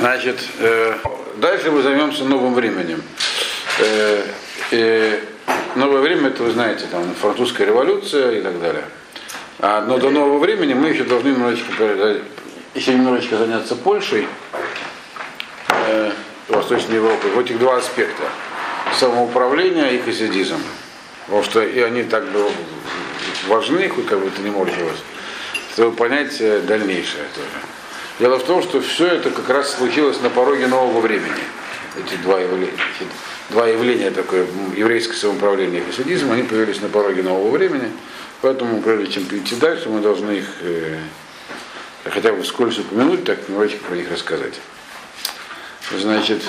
Значит, э, дальше мы займемся новым временем. Э, э, новое время, это вы знаете, там французская революция и так далее. А, но до нового времени мы еще должны немножечко, еще немножечко заняться Польшей, э, Восточной Европой, в этих два аспекта. Самоуправление и хасидизм. Потому что и они так бы важны, как бы это не морщилось, чтобы понять э, дальнейшее тоже. Дело в том, что все это как раз случилось на пороге нового времени. Эти два явления, два явления такое, еврейское самоуправление и хасидизм, они появились на пороге нового времени. Поэтому, прежде чем перейти дальше, мы должны их э, хотя бы вскользь упомянуть, так немножечко про них рассказать. Значит,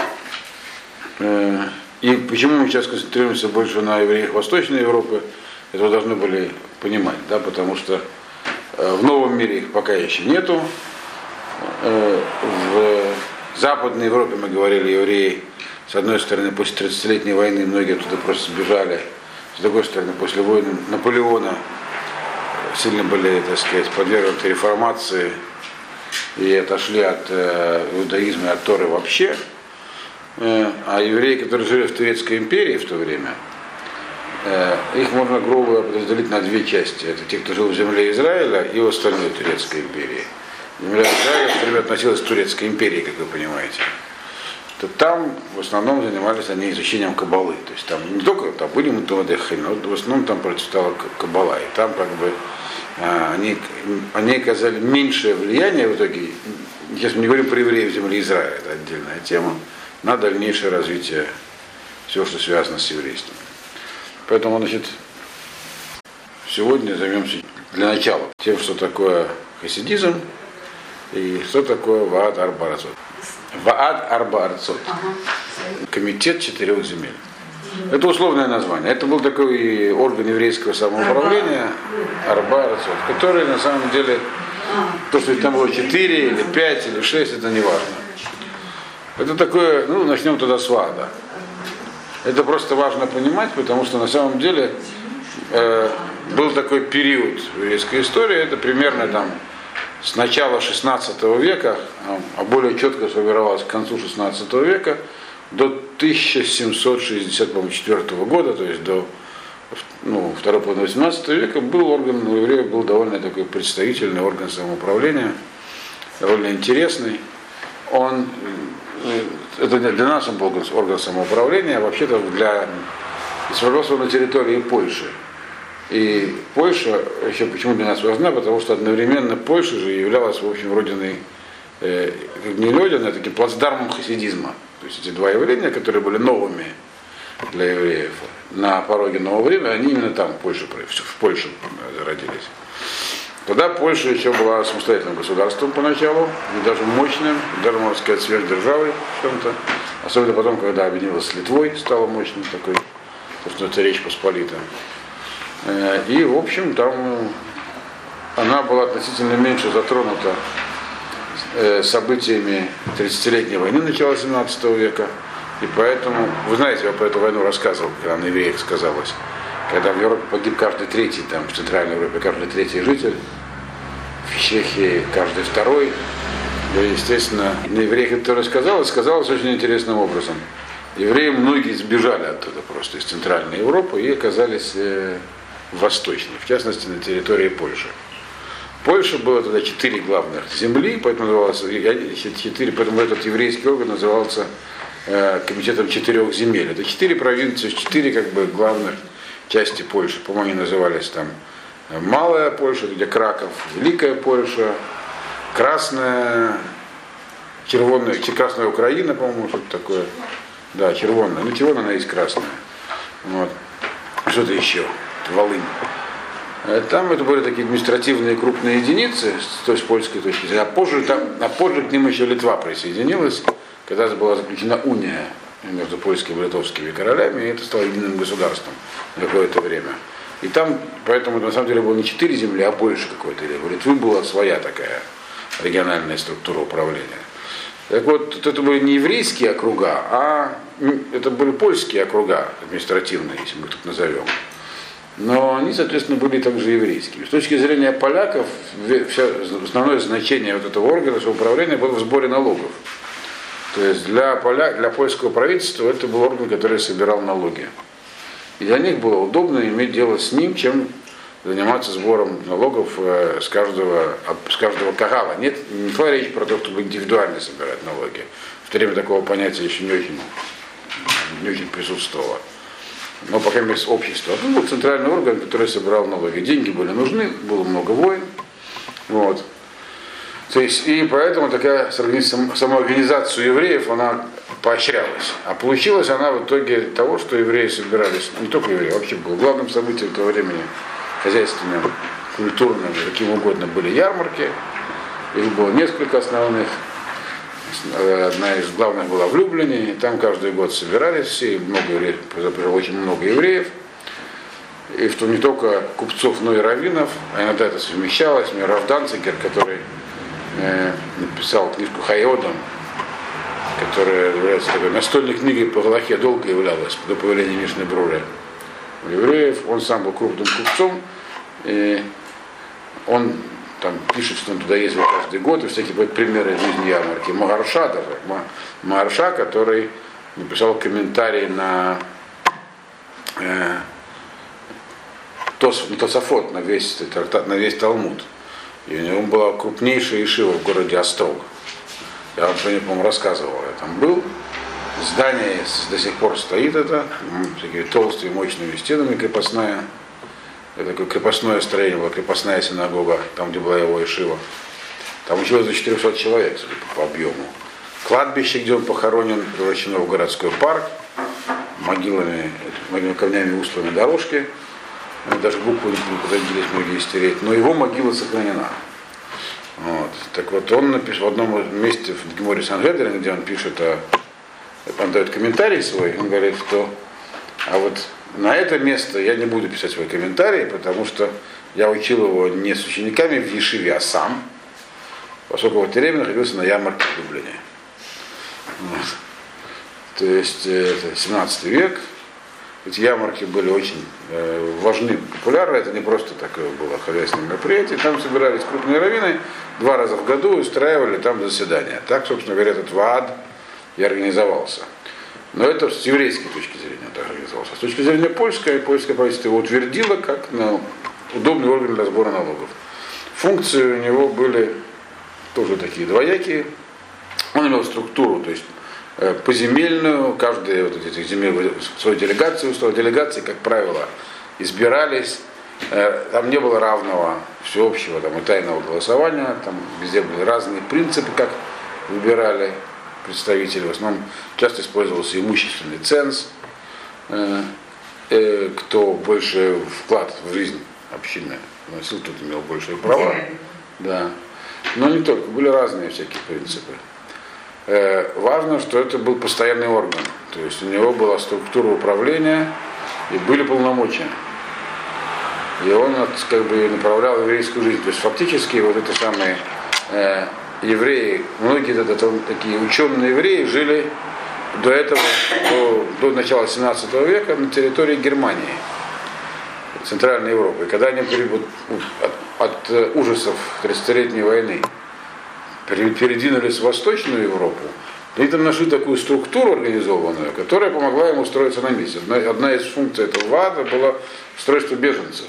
э, и почему мы сейчас концентрируемся больше на евреях Восточной Европы, это вы должны были понимать, да, потому что э, в новом мире их пока еще нету. Э, в Западной Европе, мы говорили, евреи, с одной стороны, после 30-летней войны многие оттуда просто сбежали, с другой стороны, после войны Наполеона сильно были, так сказать, подвергнуты реформации и отошли от э, иудаизма и от Торы вообще. Э, а евреи, которые жили в Турецкой империи в то время, э, их можно грубо разделить на две части. Это те, кто жил в земле Израиля и в остальной Турецкой империи. Земля Израиля все время относилась к Турецкой империи, как вы понимаете то там в основном занимались они изучением кабалы. То есть там не только там были мутавадехи, но в основном там процветала кабала. И там как бы а, они, они оказали меньшее влияние в итоге, если мы не говорим про евреев земли Израиля, это отдельная тема, на дальнейшее развитие всего, что связано с еврейством. Поэтому, значит, сегодня займемся для начала тем, что такое хасидизм и что такое ваад арбаразот. Ваад арбарцот. Комитет четырех земель. Это условное название. Это был такой орган еврейского самоуправления, Арбарцот, который на самом деле, то, что там было 4 или 5 или 6, это не важно. Это такое, ну, начнем тогда с ВАДа. Это просто важно понимать, потому что на самом деле э, был такой период в еврейской истории, это примерно там с начала 16 века, а более четко сформировалось к концу 16 века, до 1764 года, то есть до ну, второй половины 18 века, был орган у евреев был довольно такой представительный орган самоуправления, довольно интересный. Он, э, это для нас он был орган самоуправления, а вообще-то для сформировался на территории Польши. И Польша еще почему для нас важна, потому что одновременно Польша же являлась, в общем, родиной, э, не родиной, а таким плацдармом хасидизма. То есть эти два явления, которые были новыми для евреев на пороге нового времени, они именно там, в Польше, в Польше зародились. Тогда Польша еще была самостоятельным государством поначалу, и даже мощным, даже, можно сказать, сверхдержавой в чем-то. Особенно потом, когда объединилась с Литвой, стала мощным такой, собственно, это Речь Посполита. Э, и, в общем, там она была относительно меньше затронута Э, событиями 30-летней войны начала 17 века. И поэтому, вы знаете, я про эту войну рассказывал, когда на евреях сказалось. Когда в Европе погиб каждый третий, там в Центральной Европе каждый третий житель, в Чехии каждый второй. Да, естественно, на евреях это рассказалось, сказалось очень интересным образом. Евреи многие сбежали оттуда просто из Центральной Европы и оказались э, Восточной, в частности на территории Польши. Польша было тогда четыре главных земли, поэтому назывался четыре, поэтому этот еврейский орган назывался э, комитетом четырех земель. Это четыре провинции, четыре как бы главных части Польши. По-моему, они назывались там э, Малая Польша, где Краков, Великая Польша, Красная, Червонная, Красная Украина, по-моему, что-то такое. Да, червонная. Ну, червонная она есть красная. Вот. Что-то еще. Волынь. Э, там это были такие административные крупные единицы, с той с польской точки зрения. А позже, там, а позже к ним еще Литва присоединилась, когда была заключена уния между польскими и литовскими королями, и это стало единым государством на какое-то время. И там, поэтому на самом деле было не четыре земли, а больше какой-то. У Литвы была своя такая региональная структура управления. Так вот, это были не еврейские округа, а это были польские округа административные, если мы так назовем но они, соответственно, были также еврейскими. С точки зрения поляков, все, основное значение вот этого органа управления было в сборе налогов. То есть для, поля, для польского правительства это был орган, который собирал налоги. И для них было удобно иметь дело с ним, чем заниматься сбором налогов э, с каждого, с каждого кагала. Нет, не шла речь про то, чтобы индивидуально собирать налоги. В то время такого понятия еще не очень, не очень присутствовало. Но, по крайней мере, с общества. Это был центральный орган, который собирал налоги. Деньги были нужны, было много войн. Вот. То есть, и поэтому такая самоорганизация евреев, она поощрялась. А получилась она в итоге того, что евреи собирались, не только евреи, вообще было главным событием того времени, хозяйственным, культурным, каким угодно, были ярмарки. Их было несколько основных. Одна из главных была в Люблине, и там каждый год собирались все, и много евреев, очень много евреев. И что не только купцов, но и раввинов, а иногда это совмещалось. Мне Равдан который э, написал книжку Хайодом, которая является такой настольной книгой по Галахе, долго являлась до появления Мишны Бруля у евреев. Он сам был крупным купцом, и он там пишет, что он туда ездил каждый год, и всякие примеры жизни ярмарки. Магарша даже, Магарша, который написал комментарий на э, Тос, Тософот, на весь, на весь Талмуд. И у него была крупнейшая ишива в городе Острог. Я вам сегодня, по-моему, рассказывал, я там был. Здание до сих пор стоит это, такие толстые мощными стенами крепостная. Такое крепостное строение, была крепостная синагога, там, где была его Ишива. Там училось за 400 человек, судя по объему. Кладбище, где он похоронен, превращено в городской парк, могилами, могилами камнями усланы дорожки. Даже буквы не подходились многие стереть, но его могила сохранена. Вот. Так вот, он напишет в одном месте в Геморе Сангедрин, где он пишет о он дает комментарий свой, он говорит, что а вот на это место я не буду писать свой комментарий, потому что я учил его не с учениками в Ешиве, а сам, поскольку в это время находился на ярмарке в Дублине. Вот. То есть э, это 17 век, эти ярмарки были очень э, важны, популярны, это не просто такое было хозяйственное мероприятие, там собирались крупные раввины, два раза в году устраивали там заседания. Так, собственно говоря, этот ВАД, и организовался. Но это с еврейской точки зрения так организовался. С точки зрения польской, польское правительство его утвердило как на удобный орган для сбора налогов. Функции у него были тоже такие двоякие. Он имел структуру, то есть э, поземельную, каждая вот этих земель свою делегацию устроила. Делегации, как правило, избирались. Э, там не было равного всеобщего там, и тайного голосования, там везде были разные принципы, как выбирали представителей, в основном часто использовался имущественный ценз, э, э, кто больше вклад в жизнь общины вносил, тот имел большие права. Да. Но не только, были разные всякие принципы. Э, важно, что это был постоянный орган, то есть у него была структура управления и были полномочия. И он как бы направлял еврейскую жизнь. То есть фактически вот это самые евреи, многие это, такие ученые евреи жили до этого, до, до начала 17 века на территории Германии, Центральной Европы. Когда они от, от, от ужасов 30-летней войны передвинулись в Восточную Европу, они там нашли такую структуру организованную, которая помогла им устроиться на месте. Одна, одна из функций этого ВАДа была устройство беженцев.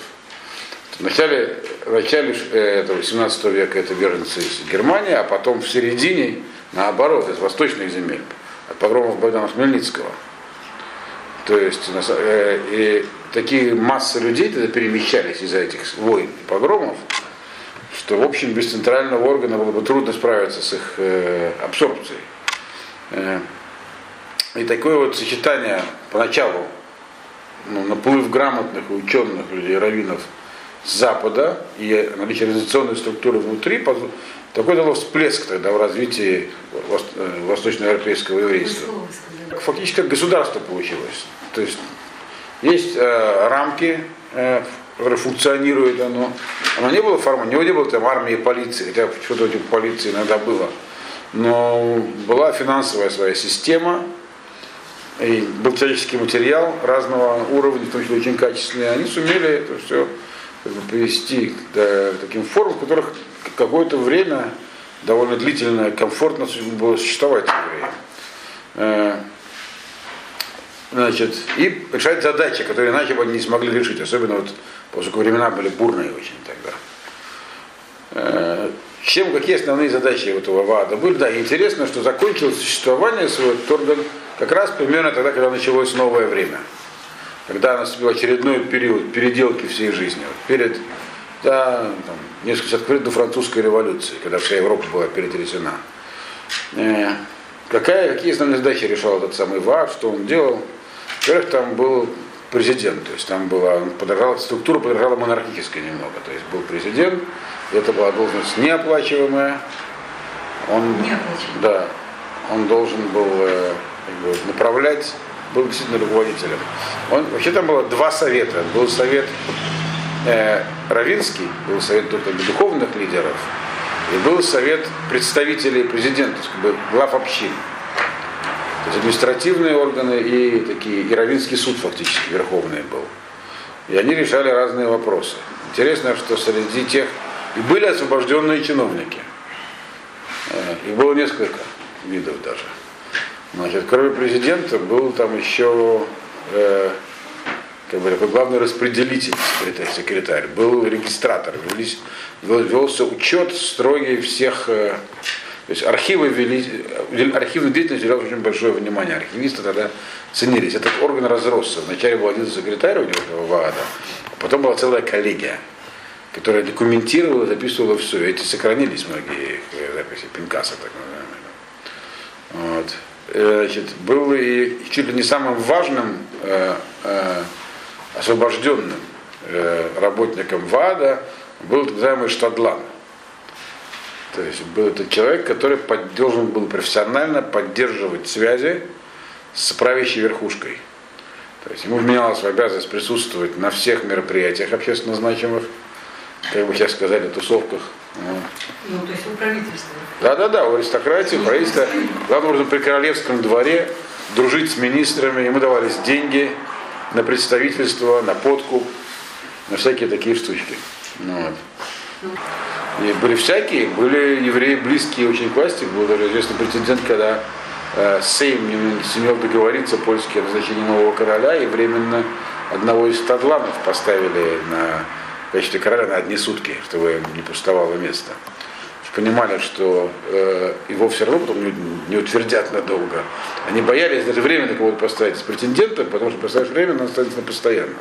В начале, в начале э, этого 17 века это беженцы из Германии, а потом в середине, наоборот, из восточных земель, от погромов Богдана Хмельницкого. То есть э, и такие массы людей тогда перемещались из-за этих войн и погромов, что, в общем, без центрального органа было бы трудно справиться с их э, абсорбцией. И такое вот сочетание поначалу ну, наплыв грамотных и ученых людей, раввинов – Запада и наличие организационной структуры внутри, такой дало всплеск тогда в развитии э, восточноевропейского еврейства. Фактически государство получилось. То есть есть э, рамки, э, которые функционирует оно. Оно не было формально, у него не было там армии и полиции, хотя что-то типа полиции иногда было. Но была финансовая своя система, и был человеческий материал разного уровня, в том числе очень качественный. Они сумели это все как бы, привести к таким формам, в которых какое-то время довольно длительное, комфортно было существовать евреям. Э, значит, и решать задачи, которые иначе бы они не смогли решить, особенно вот, поскольку времена были бурные очень тогда. Э, чем, какие основные задачи этого ВАДа были? Да, интересно, что закончилось существование своего орган как раз примерно тогда, когда началось новое время. Когда наступил очередной период переделки всей жизни. Вот перед да, там, несколько лет до французской революции, когда вся Европа была перетрясена. Э, какая, какие основные задачи решал этот самый ВАД, что он делал? Во-первых, там был президент, то есть там была, подражала, структура подражала монархической немного, то есть был президент, это была должность неоплачиваемая. Он, Да, он должен был э, как бы, направлять, был действительно руководителем. Он, вообще там было два совета. Был совет э, Равинский, был совет только духовных лидеров, и был совет представителей президента, как бы глав общин. То есть административные органы и такие, и Равинский суд фактически верховный был. И они решали разные вопросы. Интересно, что среди тех и были освобожденные чиновники. Э, их было несколько видов даже. Значит, кроме президента был там еще э, как бы такой главный распределитель, секретарь, секретарь был регистратор, велись, велся учет строгий всех, э, то есть архивы вели, архивная деятельность уделялась очень большое внимание, архивисты тогда ценились. Этот орган разросся. Вначале был один секретарь у него, ВАДА, а потом была целая коллегия которая документировала, записывала все. Эти сохранились многие записи Пинкаса, так называемые. Вот. Э, значит, был и чуть ли не самым важным э, э, освобожденным э, работником ВАДА был так называемый Штадлан. То есть был это человек, который под, должен был профессионально поддерживать связи с правящей верхушкой. То есть ему вменялась в обязанность присутствовать на всех мероприятиях общественно значимых, как бы сейчас сказали, тусовках. Ну, то есть у правительства. Да, да, да, у аристократии, у правительства, главным образом при королевском дворе, дружить с министрами, ему давались деньги на представительство, на подкуп, на всякие такие штучки. Ну, вот. И были всякие, были евреи близкие очень к власти, был даже известный прецедент, когда э, Сейм не сумел договориться польский о назначении нового короля, и временно одного из тадланов поставили на качестве короля на одни сутки, чтобы не пустовало место. Понимали, что э, его все равно потом не, утвердят надолго. Они боялись даже временно кого-то поставить с претендентом, потому что поставишь временно, он останется постоянно.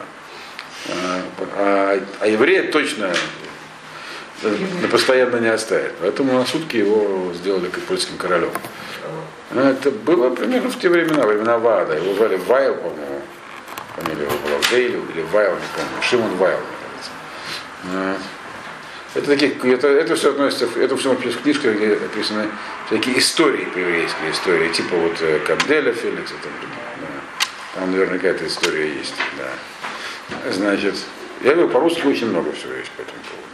А, а, а еврея точно на постоянно не оставит. Поэтому на сутки его сделали как польским королем. Это было примерно в те времена, времена Вада. Его звали Вайл, по-моему. Фамилия его была Вейлю или Вайл, не помню. Шимон Вайл. Это, такие, это, это все относится, это все книжках, где описаны всякие истории по-еврейской истории, типа вот э, Кабделя Феликса, там, да. там наверняка эта история есть, да. Значит, я говорю, по-русски очень много всего есть по этому поводу.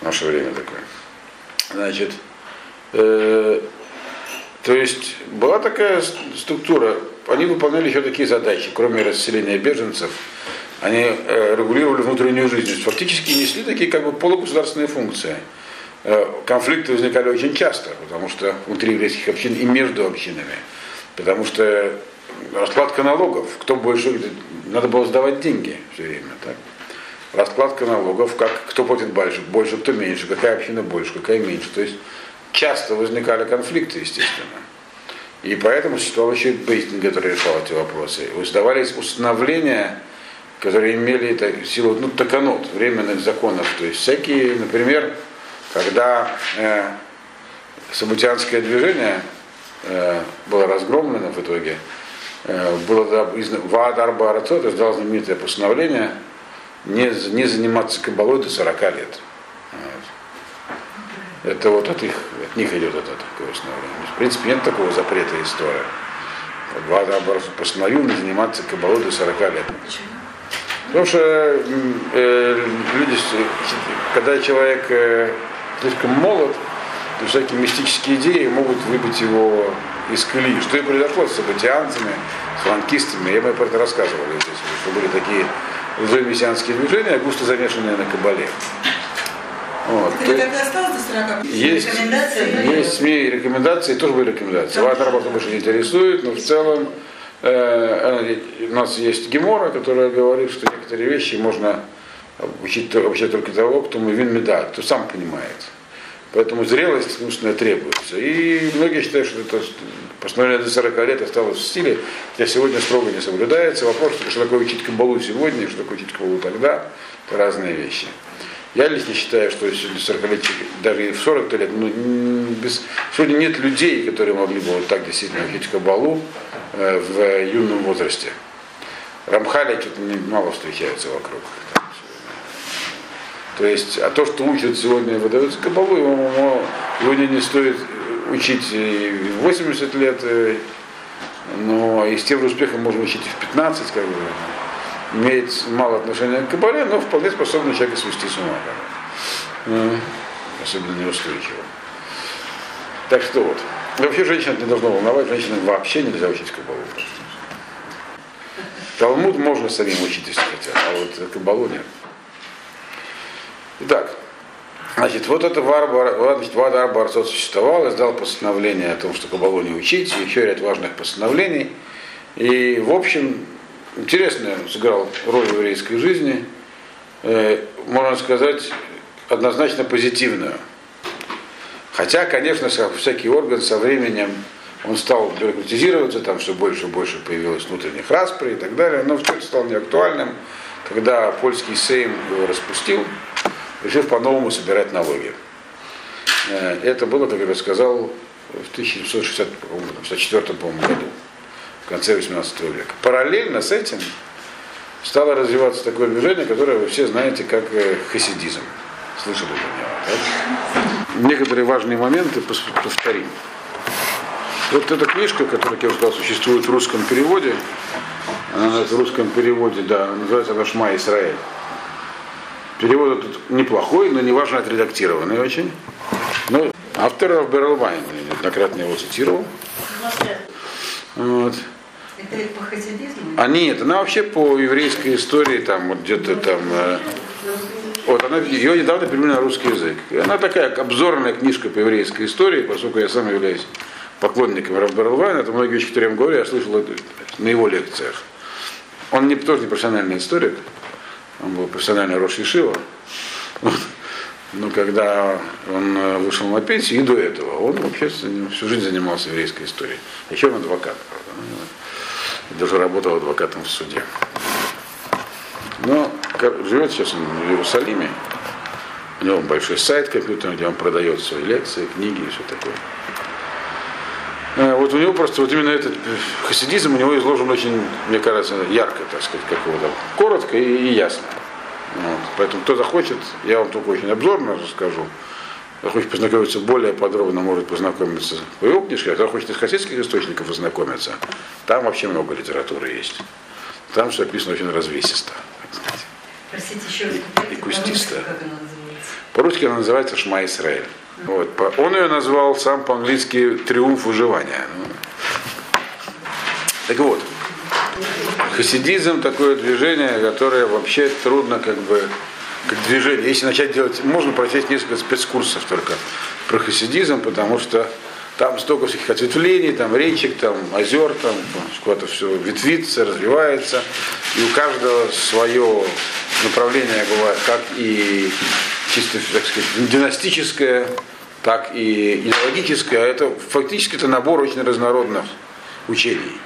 В наше время такое. Значит, э, то есть была такая структура, они выполняли еще такие задачи, кроме расселения беженцев, они э, регулировали внутреннюю жизнь. Фактически несли такие как бы полугосударственные функции. Э, конфликты возникали очень часто, потому что внутри еврейских общин и между общинами. Потому что раскладка налогов, кто больше, надо было сдавать деньги все время. Так? Раскладка налогов, как, кто платит больше, больше, кто меньше, какая община больше, какая меньше. То есть часто возникали конфликты, естественно. И поэтому существовал еще Бейстинг, который решал эти вопросы. Издавались установления которые имели так, силу, ну, таканот, временных законов. То есть всякие, например, когда э, Сабутианское движение э, было разгромлено в итоге, э, было Ваад Арба Арацот издал знаменитое постановление не, не заниматься кабалой до 40 лет. Вот. Это вот от, их, от них идет это такое постановление. В принципе, нет такого запрета истории. Ваад Арба постановил не заниматься кабалой до 40 лет. Почему? Потому что э, люди, когда человек э, слишком молод, то всякие мистические идеи могут выбить его из колеи. Что и произошло с сабатианцами, с франкистами. Я бы про это рассказывал что были такие лжемессианские движения, густо замешанные на кабале. Вот. И осталось до 40? Есть, Рекомендации? есть СМИ рекомендации, тоже были рекомендации. Об этом больше не интересует, но в целом у нас есть Гемора, которая говорит, что некоторые вещи можно учить вообще только того, кто мувин меда, кто сам понимает. Поэтому зрелость умственная требуется. И многие считают, что это постановление до 40 лет осталось в стиле, хотя сегодня строго не соблюдается. Вопрос, что такое учить кабалу сегодня, что такое учить кабалу тогда, это разные вещи. Я лично считаю, что для 40 лет, даже в 40 лет, ну, без, сегодня нет людей, которые могли бы вот так действительно учить кабалу э, в юном возрасте. Рамхали что-то мало встречаются вокруг. То есть, а то, что учат сегодня и выдается кабалу, его- его не, стоит учить и в 80 лет, э, но и с тем же успехом можно учить и в 15, как бы, имеет мало отношения к кабале, но вполне способен человека свести с ума. как бы. Особенно неустойчиво. Так что вот. И Вообще женщин это не должно волновать, женщинам вообще нельзя учить кабалу. Талмуд можно самим учить, если хотят, а вот кабалу нет. Итак, значит, вот это Варбар, значит, Вадар Барцот существовал, издал постановление о том, что кабалу не учить, и еще ряд важных постановлений. И, в общем, интересно сыграл роль в еврейской жизни, э, можно сказать, однозначно позитивную. Хотя, конечно, всякий орган со временем он стал бюрократизироваться, там все больше и больше появилось внутренних распри и так далее, но все это стало неактуальным, когда польский сейм его распустил, решив по-новому собирать налоги. Э, Это было, как я рассказал, в 1764 по-моему, году, в конце 18 века. Параллельно с этим стало развиваться такое движение, которое вы все знаете как э, хасидизм. Слышали про него? да? Некоторые важные моменты повторим. Вот эта книжка, которая, как я уже сказал, существует в русском переводе, она в русском переводе, да, называется она «Шма Исраэль». Перевод этот неплохой, но неважно отредактированный очень. Но автор Берлвайн, неоднократно его цитировал. Вот. Это по хасидизму? А нет, она вообще по еврейской истории, там вот где-то там. э, вот она, ее недавно перевели на русский язык. И она такая обзорная книжка по еврейской истории, поскольку я сам являюсь поклонником Рафбарлвайна, это многие вещи, которые я говорю, я слышал на его лекциях. Он не, тоже не профессиональный историк, он был профессиональный Рош Ешива. Но когда он э, вышел на пенсию, и до этого, он вообще всю жизнь занимался еврейской историей. Еще он адвокат, правда. ну, даже работал адвокатом в суде. Но живет сейчас в Иерусалиме. У него большой сайт компьютерный, где он продает свои лекции, книги и все такое. Э, Вот у него просто вот именно этот э, хасидизм у него изложен очень, мне кажется, ярко, так сказать, как его там, коротко и, и ясно. Вот. Поэтому кто захочет, я вам только очень обзорно расскажу. Кто хочет познакомиться более подробно, может познакомиться по его книжке, а кто хочет из хасидских источников ознакомиться, там вообще много литературы есть. Там все описано очень развесисто. так сказать. Простите, еще раз И кустисто. по-русски, она называется? Шма Исраэль. Вот. Он ее назвал сам по-английски «Триумф выживания». Ну. Так вот, хасидизм такое движение, которое вообще трудно как бы как движение. Если начать делать, можно прочесть несколько спецкурсов только про хасидизм, потому что там столько всяких ответвлений, там речек, там озер, там куда-то все ветвится, развивается. И у каждого свое направление бывает, как и чисто, так сказать, династическое, так и идеологическое. А Это фактически это набор очень разнородных учений.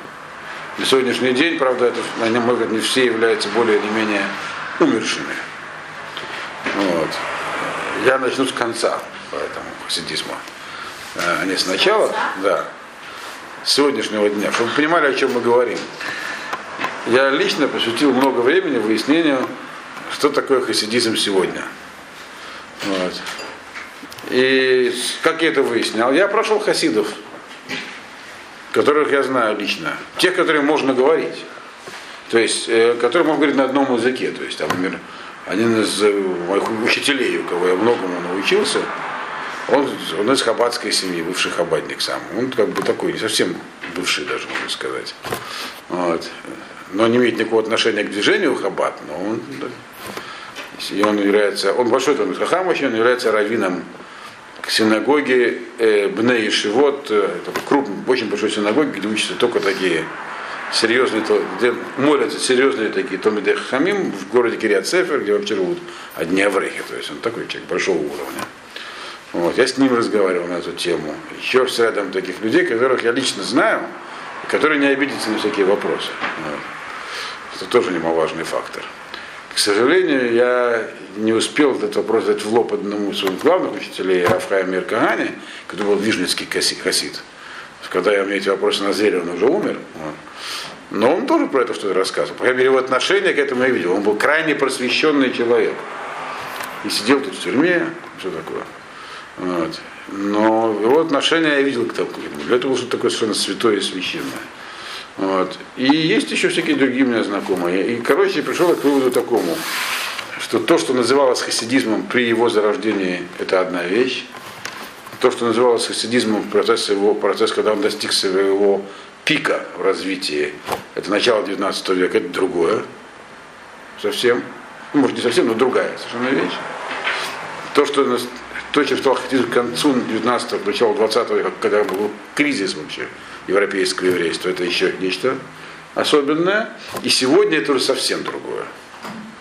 На сегодняшний день, правда, это, может быть, не все являются более или менее умершими. Вот. Я начну с конца по этому хасидизму. А не сначала, да, сегодняшнего дня, чтобы вы понимали, о чем мы говорим. Я лично посвятил много времени выяснению, что такое хасидизм сегодня. Вот. И как я это выяснял? Я прошел хасидов, которых я знаю лично. Тех, которые можно говорить. То есть, э, которые можно говорить на одном языке. То есть, там, например, один из э, моих учителей, у кого я многому научился, он, он из хаббатской семьи, бывший хаббатник сам. Он как бы такой, не совсем бывший даже, можно сказать. Вот. Но не имеет никакого отношения к движению хаббат, но он И он является, он большой там хахам очень, он является раввином к синагоге э, Бней Шивот, э, крупный, очень большой синагоге, где учатся только такие серьезные, где молятся серьезные такие Томиде Хамим в городе Кириат Сефер, где вообще живут одни аврехи, то есть он такой человек большого уровня. Вот, я с ним разговаривал на эту тему. Еще с рядом таких людей, которых я лично знаю, которые не обидятся на всякие вопросы. Вот. Это тоже немаловажный фактор. К сожалению, я не успел этот вопрос задать в лоб одному из своих главных учителей, Рафхая Меркагане, который был вижницкий хасид. Когда я мне эти вопросы назрели, он уже умер. Но он тоже про это что-то рассказывал. По крайней мере, его отношение к этому я видел. Он был крайне просвещенный человек. И сидел тут в тюрьме, все такое. Вот. Но его отношение я видел к. Для этого было что-то такое совершенно святое и священное. Вот. И есть еще всякие другие у меня знакомые. И, короче, пришел к выводу такому, что то, что называлось хасидизмом при его зарождении, это одна вещь. То, что называлось хасидизмом в процессе его, процесс, когда он достиг своего пика в развитии, это начало 19 века, это другое. Совсем. Ну, может, не совсем, но другая совершенно вещь. То, что то, чем стал хасидизм к концу 19-го, к началу 20 века, когда был кризис вообще европейского еврейства, это еще нечто особенное. И сегодня это уже совсем другое.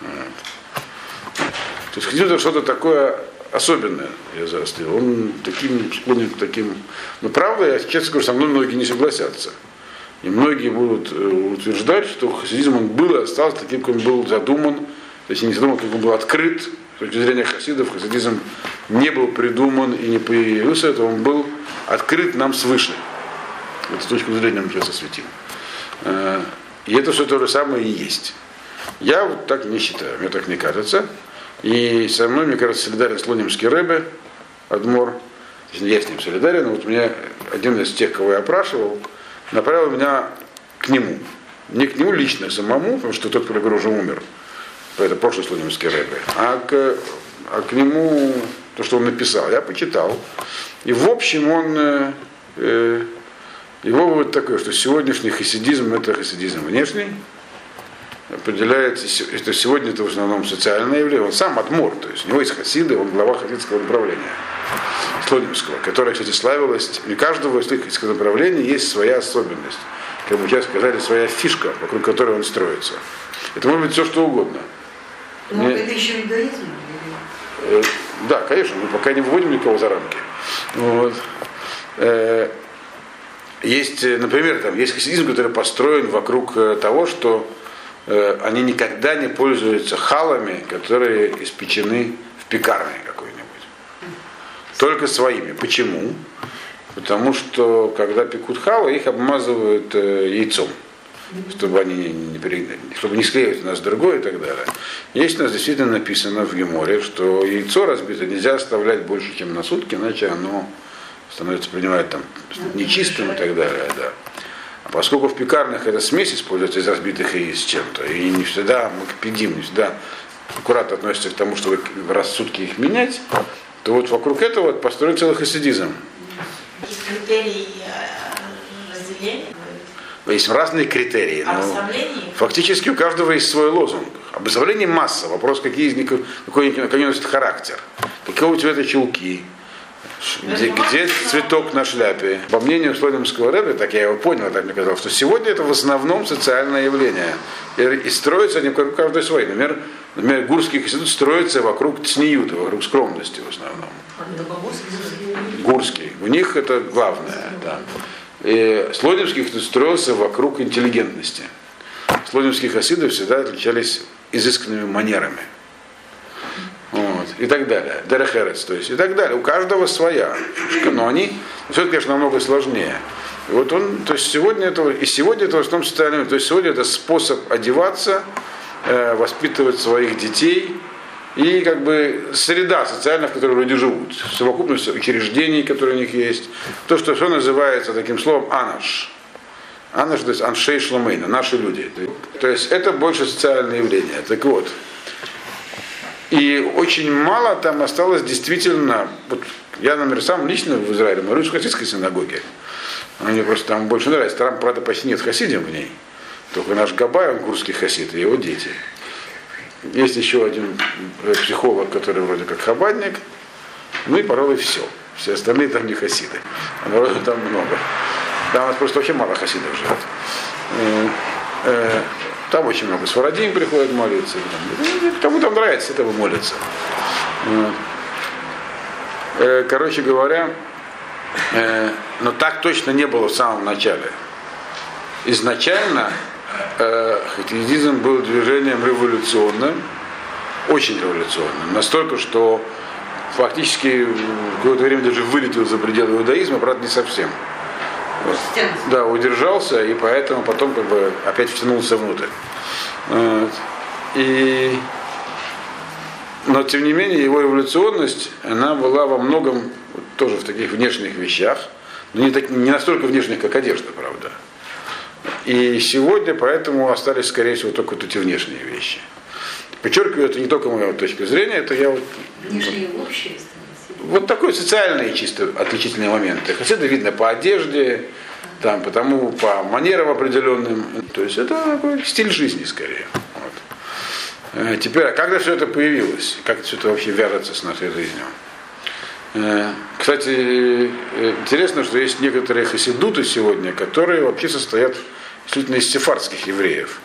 То есть хасидизм это что-то такое особенное, я заострил. Он таким, склонен таким... Но правда, я честно скажу, со мной многие не согласятся. И многие будут э, утверждать, что хасидизм он был и остался таким, как он был задуман, то не задуман, как он был открыт. С точки зрения хасидов, хасидизм не был придуман и не появился, это он был открыт нам свыше. Эту точку зрения мы сейчас осветим. Э, и это все то же самое и есть. Я вот так не считаю, мне так не кажется. И со мной, мне кажется, солидарен с Лонимский Рэбе, Адмор. Я с ним солидарен. Вот мне один из тех, кого я опрашивал, направил меня к нему. Не к нему лично самому, потому что тот, который уже умер. Это прошлый Слонимский Рэбе. А к, а к нему то, что он написал. Я почитал. И в общем он э, э его вывод такой, что сегодняшний хасидизм это хасидизм внешний, определяется, что сегодня это в основном социальное явление. Он сам Адмор, то есть у него есть хасиды, он глава хасидского направления, Слонимского, которое, кстати, славилось, у каждого из хасидского направления есть своя особенность. Как бы сейчас сказали, своя фишка, вокруг которой он строится. Это может быть все, что угодно. Но Мне... это еще иудаизм? Э, да, конечно, мы пока не выводим никого за рамки. Вот. Э, есть, э, например, там есть хасидизм, который построен вокруг того, что они никогда не пользуются халами, которые испечены в пекарне какой-нибудь. Только своими. Почему? Потому что когда пекут халы, их обмазывают яйцом чтобы они не, не, чтобы не склеивать у нас другое и так далее. Есть у нас действительно написано в Геморе, что яйцо разбито нельзя оставлять больше, чем на сутки, иначе оно становится, принимает там нечистым и так далее, да. А поскольку в пекарнях эта смесь используется из разбитых яиц с чем-то, и не всегда мы педим, не всегда аккуратно относятся к тому, чтобы раз в сутки их менять, то вот вокруг этого вот построен целый хасидизм. Есть критерии э, разделения? Есть разные критерии. Но фактически у каждого есть свой лозунг. Обособление масса. Вопрос, какие из них, какой, какой носит характер. Какого цвета чулки, где, где цветок на шляпе? По мнению Слонимского рэба, так я его понял, так мне казалось, что сегодня это в основном социальное явление. И, и строятся они вокруг каждой своей. Например, например, Гурский институт строится вокруг цниюта, вокруг скромности в основном. Гурский. У них это главное. Да. Институт строился вокруг интеллигентности. Слонимские хасиды всегда отличались изысканными манерами вот, и так далее. Дерехерец, то есть, и так далее. У каждого своя. Но они, все это, конечно, намного сложнее. И вот он, то есть сегодня это, и сегодня это в основном социальное, то есть сегодня это способ одеваться, э, воспитывать своих детей, и как бы среда социальная, в которой люди живут, совокупность учреждений, которые у них есть, то, что все называется таким словом анаш. Анаш, то есть аншей шломейна, наши люди. То есть это больше социальное явление. Так вот, и очень мало там осталось действительно, вот я, например, сам лично в Израиле молюсь в хасидской синагоге. Мне просто там больше нравится. Там, правда, почти нет хасидим в ней. Только наш Габай, он курский хасид, и его дети. Есть еще один психолог, который вроде как хабадник, ну и, пожалуй, все. Все остальные там не хасиды. А народу там много. Там у нас просто вообще мало хасидов живет. Э, э, там очень много сварадим приходят молиться. Кому там нравится, этого молятся. Э, короче говоря, но так точно не было в самом начале. Изначально хасидизм был движением революционным, очень революционным. Настолько, что фактически какое-то время даже вылетел за пределы иудаизма, правда, не совсем. Вот. Да, удержался, и поэтому потом как бы опять втянулся внутрь. Вот. И... Но тем не менее его эволюционность, она была во многом тоже в таких внешних вещах, но не, так, не настолько внешних, как одежда, правда. И сегодня поэтому остались, скорее всего, только вот эти внешние вещи. Подчеркиваю, это не только моя точка зрения, это я вот... Внешние общие вот такой социальные чисто отличительные моменты. Хотя это видно по одежде, там, потому по манерам определенным. То есть это такой стиль жизни скорее. Вот. Э, теперь, а когда все это появилось? Как все это вообще вяжется с нашей жизнью? Э, кстати, э, интересно, что есть некоторые хасидуты сегодня, которые вообще состоят исключительно из сефардских евреев.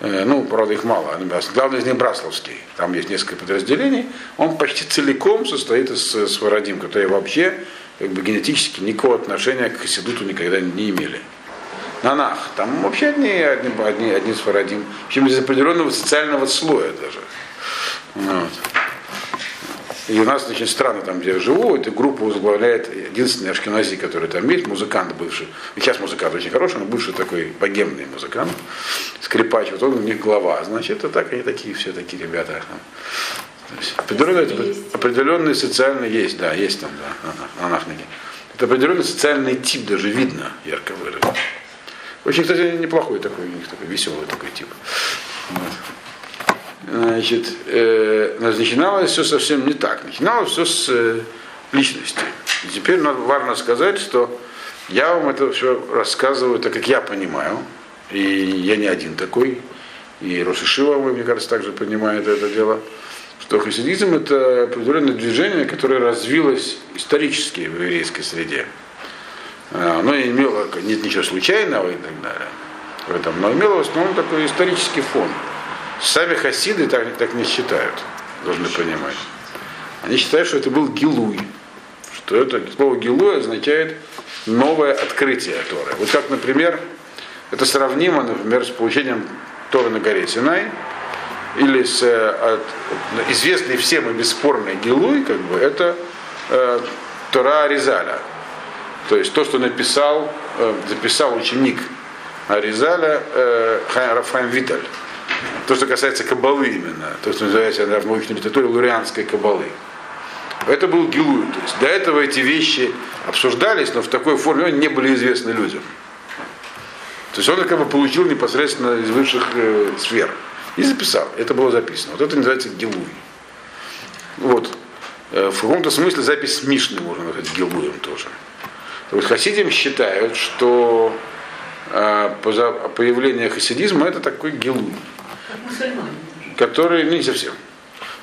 Ну, правда, их мало. Главный из них Брасловский. Там есть несколько подразделений. Он почти целиком состоит из свародим, которые вообще как бы генетически никакого отношения к Хасидуту никогда не имели. Нанах, там вообще одни, одни, одни, одни с Фарадим, причем из определенного социального слоя даже. Вот. И у нас очень странно, там, где я живу, эту группу возглавляет единственный ашкенази, который там есть, музыкант бывший. И сейчас музыкант очень хороший, но бывший такой богемный музыкант, скрипач, вот он у них глава. Значит, это так, они такие все такие ребята. Определенный, определенный социальный есть, да, есть там, да, анахники. Это определенный социальный тип, даже видно, ярко выражен. Очень, кстати, неплохой такой, у них такой веселый такой тип. Вот. Значит, э, начиналось все совсем не так. Начиналось все с э, личности. И теперь важно сказать, что я вам это все рассказываю так, как я понимаю. И я не один такой. И Рошишива, мне кажется, также понимает это дело что хасидизм это определенное движение, которое развилось исторически в еврейской среде. А, оно не имело, нет ничего случайного и так далее в этом, но имело в основном такой исторический фон. Сами хасиды так, так не считают, должны понимать. Они считают, что это был Гилуй, что это слово Гилуй означает новое открытие Торы. Вот как, например, это сравнимо, например, с получением Торы на горе Синай, или с э, от, известный всем и бесспорный Гилуй, как бы, это э, Тора Аризаля. То есть то, что написал, э, записал ученик Аризаля э, Рафаим Виталь. То, что касается кабалы именно, то, что называется в научной литературе лурианской кабалы. Это был Гилуй. То есть до этого эти вещи обсуждались, но в такой форме они не были известны людям. То есть он как бы получил непосредственно из высших э, сфер. И записал. Это было записано. Вот это называется гилуй. Вот. Э, в каком-то смысле запись Мишны можно назвать гилуем тоже. Вот хасидим считают, что э, появление хасидизма это такой гилуй. Который, ну не совсем.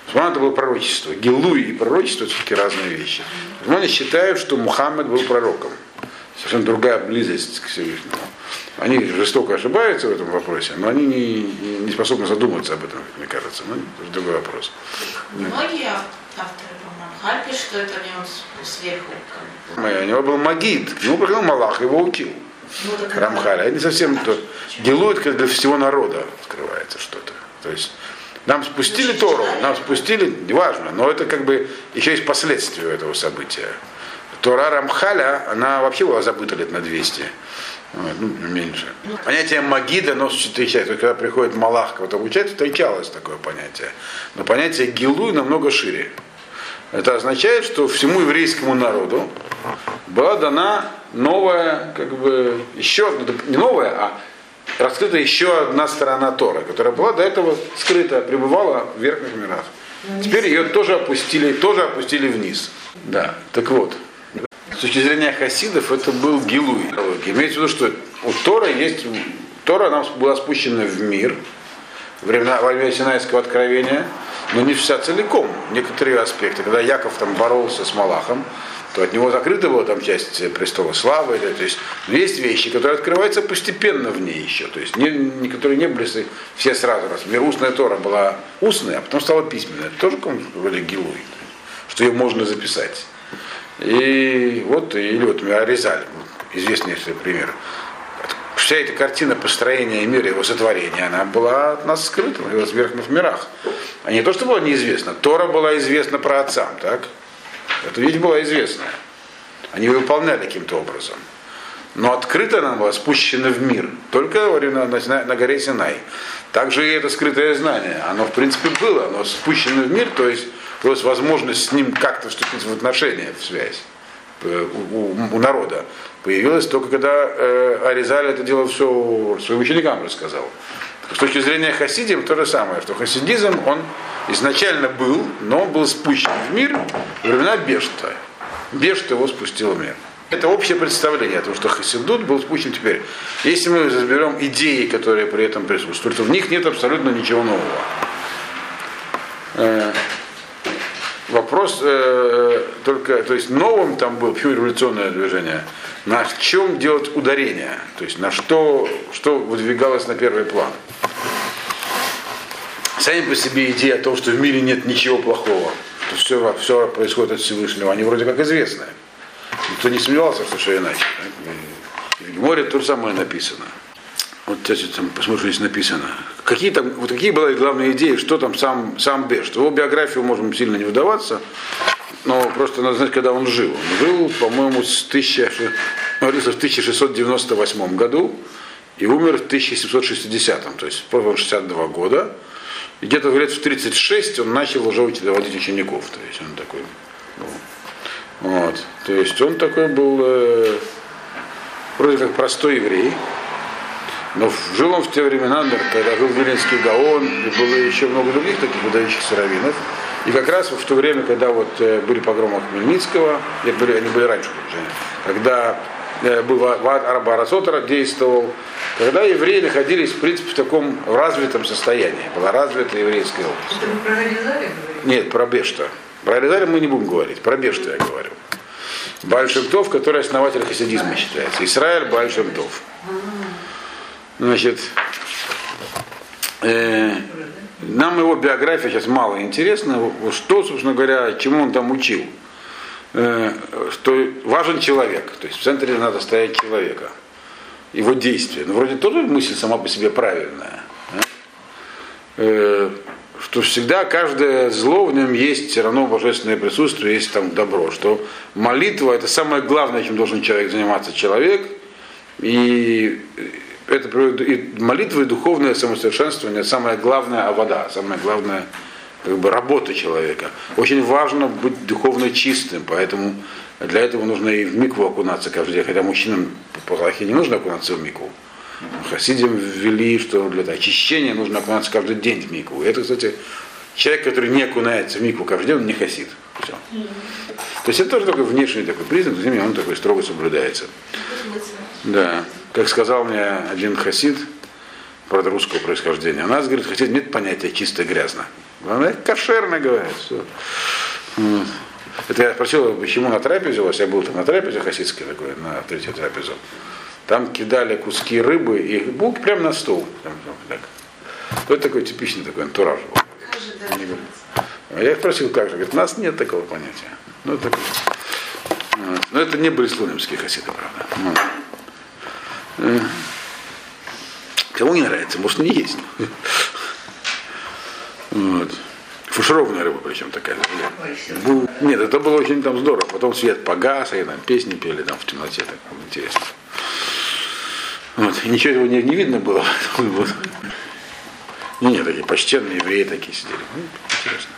Мусульман это было пророчество. Гилуй и пророчество это все-таки разные вещи. Мусульмане считают, что Мухаммед был пророком. Совершенно другая близость к Всевышнему. Они жестоко ошибаются в этом вопросе, но они не, не способны задуматься об этом, мне кажется. Ну, это другой вопрос. Многие авторы, пишут, что это у него сверху. У него был магид, к нему приходил Малах, его учил. Ну, Рамхаль. Они совсем то делают, как для всего народа скрывается что-то. То есть нам спустили Тору, нам спустили, неважно, но это как бы еще есть последствия этого события. Тора Рамхаля, она вообще была забыта лет на 200 ну, меньше. Понятие Магида, оно встречается. Когда приходит Малах кого-то обучать, встречалось такое понятие. Но понятие Гилуй намного шире. Это означает, что всему еврейскому народу была дана новая, как бы, еще, не новая, а раскрыта еще одна сторона Тора, которая была до этого скрыта, пребывала в верхних мирах. Теперь ее тоже опустили, тоже опустили вниз. Да, так вот. С точки зрения хасидов это был гилуй. Имеется в виду, что у Тора есть, Тора нам была спущена в мир, времена, во время Синайского откровения, но не вся целиком, некоторые аспекты. Когда Яков там боролся с Малахом, то от него закрыта была там часть престола славы, или, то есть есть вещи, которые открываются постепенно в ней еще, то есть не, не, которые не были все сразу раз. Мир устная Тора была устная, а потом стала письменная. Это тоже вроде Гилуй, что ее можно записать. И вот, или вот Аризаль, известный пример. Вся эта картина построения мира, его сотворения, она была от нас скрыта в его сверхных мирах. А не то, что было неизвестно. Тора была известна про отцам, так? Эта вещь была известная. Они выполняли каким-то образом. Но открыто она была спущена в мир. Только говорю, на, на, на горе Синай. Также и это скрытое знание. Оно, в принципе, было, но спущено в мир, то есть просто возможность с ним как-то вступить в отношения, в связь э, у, у, у народа появилась только когда э, Аризаль это дело все своим ученикам рассказал. С точки зрения хасидим то же самое, что хасидизм, он изначально был, но он был спущен в мир во времена Бешта. Бешт его спустил в мир. Это общее представление о том, что хасидут был спущен теперь. Если мы разберем идеи, которые при этом присутствуют, то в них нет абсолютно ничего нового. Э, вопрос э, только, то есть новым там был, почему революционное движение, на чем делать ударение, то есть на что, что выдвигалось на первый план. Сами по себе идея о том, что в мире нет ничего плохого, что все, все происходит от Всевышнего, они вроде как известны. Никто не сомневался, что все иначе. В море то же самое написано. Вот сейчас там посмотрю, здесь написано. Какие там, вот какие были главные идеи, что там сам, сам Беш. В его биографию можем сильно не вдаваться, но просто надо знать, когда он жил. Он жил, по-моему, с 1000, в 1698 году и умер в 1760, то есть прожил 62 года. И где-то лет в 36 он начал уже водить учеников. То есть он такой. Вот. То есть он такой был э, вроде как простой еврей, но жил он в те времена, когда жил Виленский Гаон, и было еще много других таких выдающихся раввинов. И как раз в то время, когда вот э, были погромы Хмельницкого, были, они были раньше, когда э, был Арбарасотера действовал, когда евреи находились, в принципе, в таком развитом состоянии. Была развита еврейская область. Это вы про Аризале Нет, про Бешта. Про Аризале мы не будем говорить, про Бешта я говорю. Бальшемтов, который основатель хасидизма считается. Израиль Бальшемтов. Значит, э, нам его биография сейчас мало интересна. Что, собственно говоря, чему он там учил? Э, что важен человек. То есть в центре надо стоять человека. Его действия. Ну, вроде тоже мысль сама по себе правильная. Э, что всегда каждое зло в нем есть все равно божественное присутствие, есть там добро. Что молитва это самое главное, чем должен человек заниматься человек. И это и молитва и духовное самосовершенствование самое главное, а вода, самое главное как бы, работа человека. Очень важно быть духовно чистым, поэтому для этого нужно и в микву окунаться каждый день, хотя мужчинам по Галахе не нужно окунаться в микву. Хасидим ввели, что для очищения нужно окунаться каждый день в микву. И это, кстати, человек, который не окунается в микву каждый день, он не хасид. Все. То есть это тоже такой внешний такой признак, он такой строго соблюдается. Да как сказал мне один хасид, правда русского происхождения, у нас, говорит, хасид нет понятия чисто и грязно. Она кошерно говорит. Все. Вот. Это я спросил, почему на трапезе у вас, я был там на трапезе хасидской такой, на третью трапезу. Там кидали куски рыбы и бук прямо на стол. Там, так. Вот такой типичный такой антураж был. А я их спросил, как же? Говорит, у нас нет такого понятия. Ну, вот. Но это не были слонимские хасиды, правда. Кому не нравится, может не есть. Вот. Фушированная рыба, причем такая. Нет, это было очень там здорово. Потом свет погас, и там песни пели там в темноте. Так интересно. Вот. И ничего этого не, не видно было. Вот. Не, нет, такие почтенные евреи такие сидели. Ну, интересно.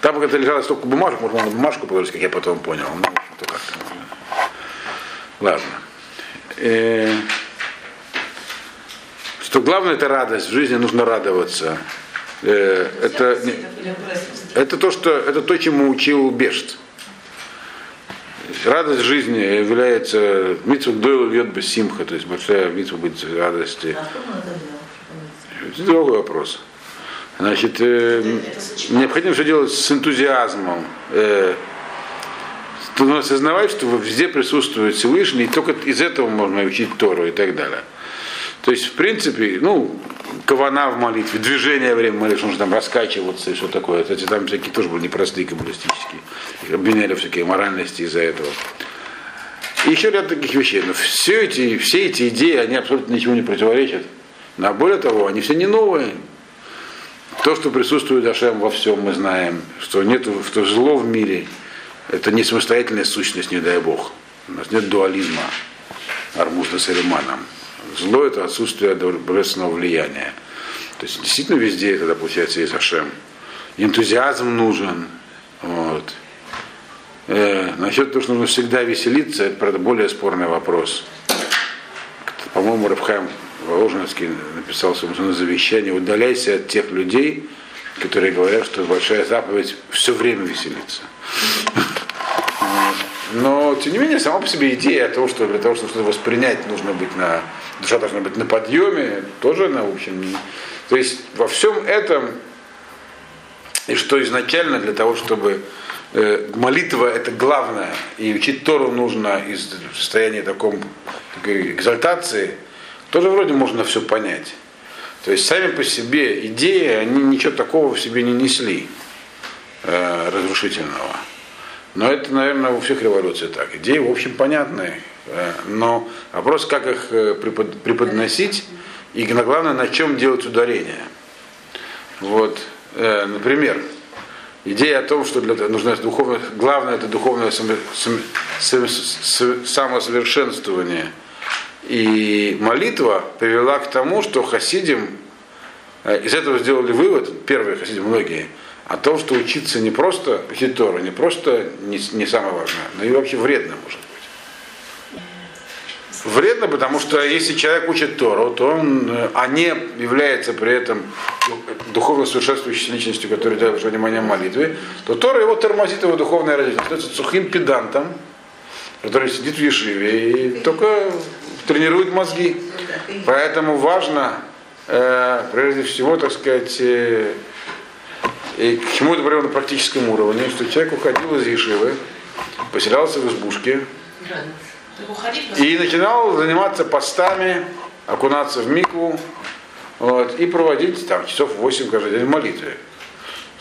Там, когда лежало столько бумажек, можно на бумажку положить, как я потом понял. Ну, то как-то. Ладно. Э, что главное это радость, в жизни нужно радоваться. Э, это, это то, что это то, чему учил Бешт. Радость жизни является митцва дойл вьет без симха, то есть большая митцва быть радости. Это другой вопрос. Значит, э, необходимо все делать с энтузиазмом. Э, осознавать, что везде присутствует Всевышний, и только из этого можно учить Тору и так далее. То есть, в принципе, ну, кавана в молитве, движение во время молитвы, нужно там раскачиваться и что такое. Кстати, там всякие тоже были непростые каббалистические. Их обвиняли всякие моральности из-за этого. И еще ряд таких вещей. Но все эти, все эти идеи, они абсолютно ничего не противоречат. Но более того, они все не новые. То, что присутствует Ашем во всем, мы знаем, что нет, что зло в мире, это не самостоятельная сущность, не дай Бог. У нас нет дуализма Армузда с Элиманом. Зло это отсутствие божественного влияния. То есть действительно везде это, получается, есть Ашем. Энтузиазм нужен. Вот. Э, насчет того, что нужно всегда веселиться, это, правда, более спорный вопрос. По-моему, Рабхайм Воложенский написал в своем завещании, удаляйся от тех людей, которые говорят, что большая заповедь все время веселиться. Но, тем не менее, сама по себе идея того, что для того, чтобы что-то воспринять, нужно быть на, душа должна быть на подъеме, тоже научен. То есть во всем этом, и что изначально для того, чтобы э, молитва это главное, и учить Тору нужно из состояния таком, такой экзальтации, тоже вроде можно все понять. То есть сами по себе идеи, они ничего такого в себе не несли э, разрушительного. Но это, наверное, у всех революций так. Идеи, в общем, понятные. э, Но вопрос, как их э, препод- преподносить, и главное, на чем делать ударение. Вот, э, например, идея о том, что для этого нужно духовное, главное это духовное само- сам- сам- с- самосовершенствование. И молитва привела к тому, что хасидим, э, из этого сделали вывод, первые хасидим, многие, о том, что учиться не просто учить Тору, не просто не, не самое важное, но и вообще вредно может быть. Вредно, потому что если человек учит Тору, то он, э, а не является при этом духовно совершенствующей личностью, которая делает внимание молитве, то Тора его тормозит, его духовное развитие. Становится сухим педантом, который сидит в Ешиве и только тренирует мозги. Поэтому важно, э, прежде всего, так сказать, э, и к чему это привело на практическом уровне, что человек уходил из Ешивы, поселялся в избушке и начинал заниматься постами, окунаться в микву вот, и проводить там часов 8 каждый день в молитве.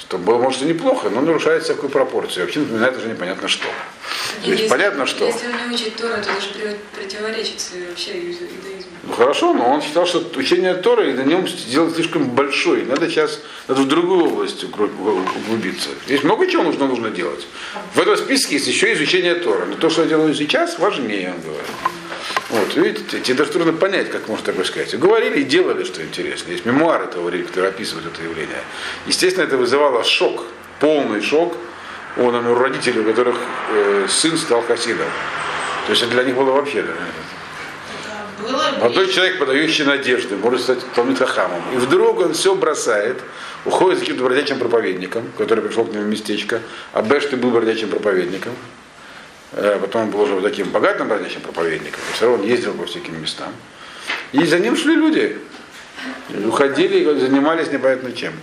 Что было, может, и неплохо, но нарушает всякую пропорцию. Вообще напоминает уже непонятно что. То есть Если- понятно, что. Если он не учит Тору, то это же при- противоречит вообще иудаизму. Ну хорошо, но он считал, что учение Торы и на нем сделать слишком большой. Надо сейчас надо в другую область углубиться. Здесь много чего нужно, нужно делать. В этом списке есть еще изучение Тора. Но то, что я делаю сейчас, важнее, он говорит. Вот, видите, тебе даже трудно понять, как можно такое сказать. Говорили и делали, что интересно. Есть мемуары этого времени, которые описывают это явление. Естественно, это вызывало шок, полный шок у у родителей, у которых э, сын стал хасидом. То есть это для них было вообще да, Молодой человек, подающий надежды, может стать Талмит Хахамом. И вдруг он все бросает, уходит за каким-то бродячим проповедником, который пришел к нему в местечко. А Бэш ты был бродячим проповедником. Э, Потом он был уже таким богатым бродячим проповедником. И все равно он ездил по всяким местам. И за ним шли люди. И Уходили и занимались непонятно чем.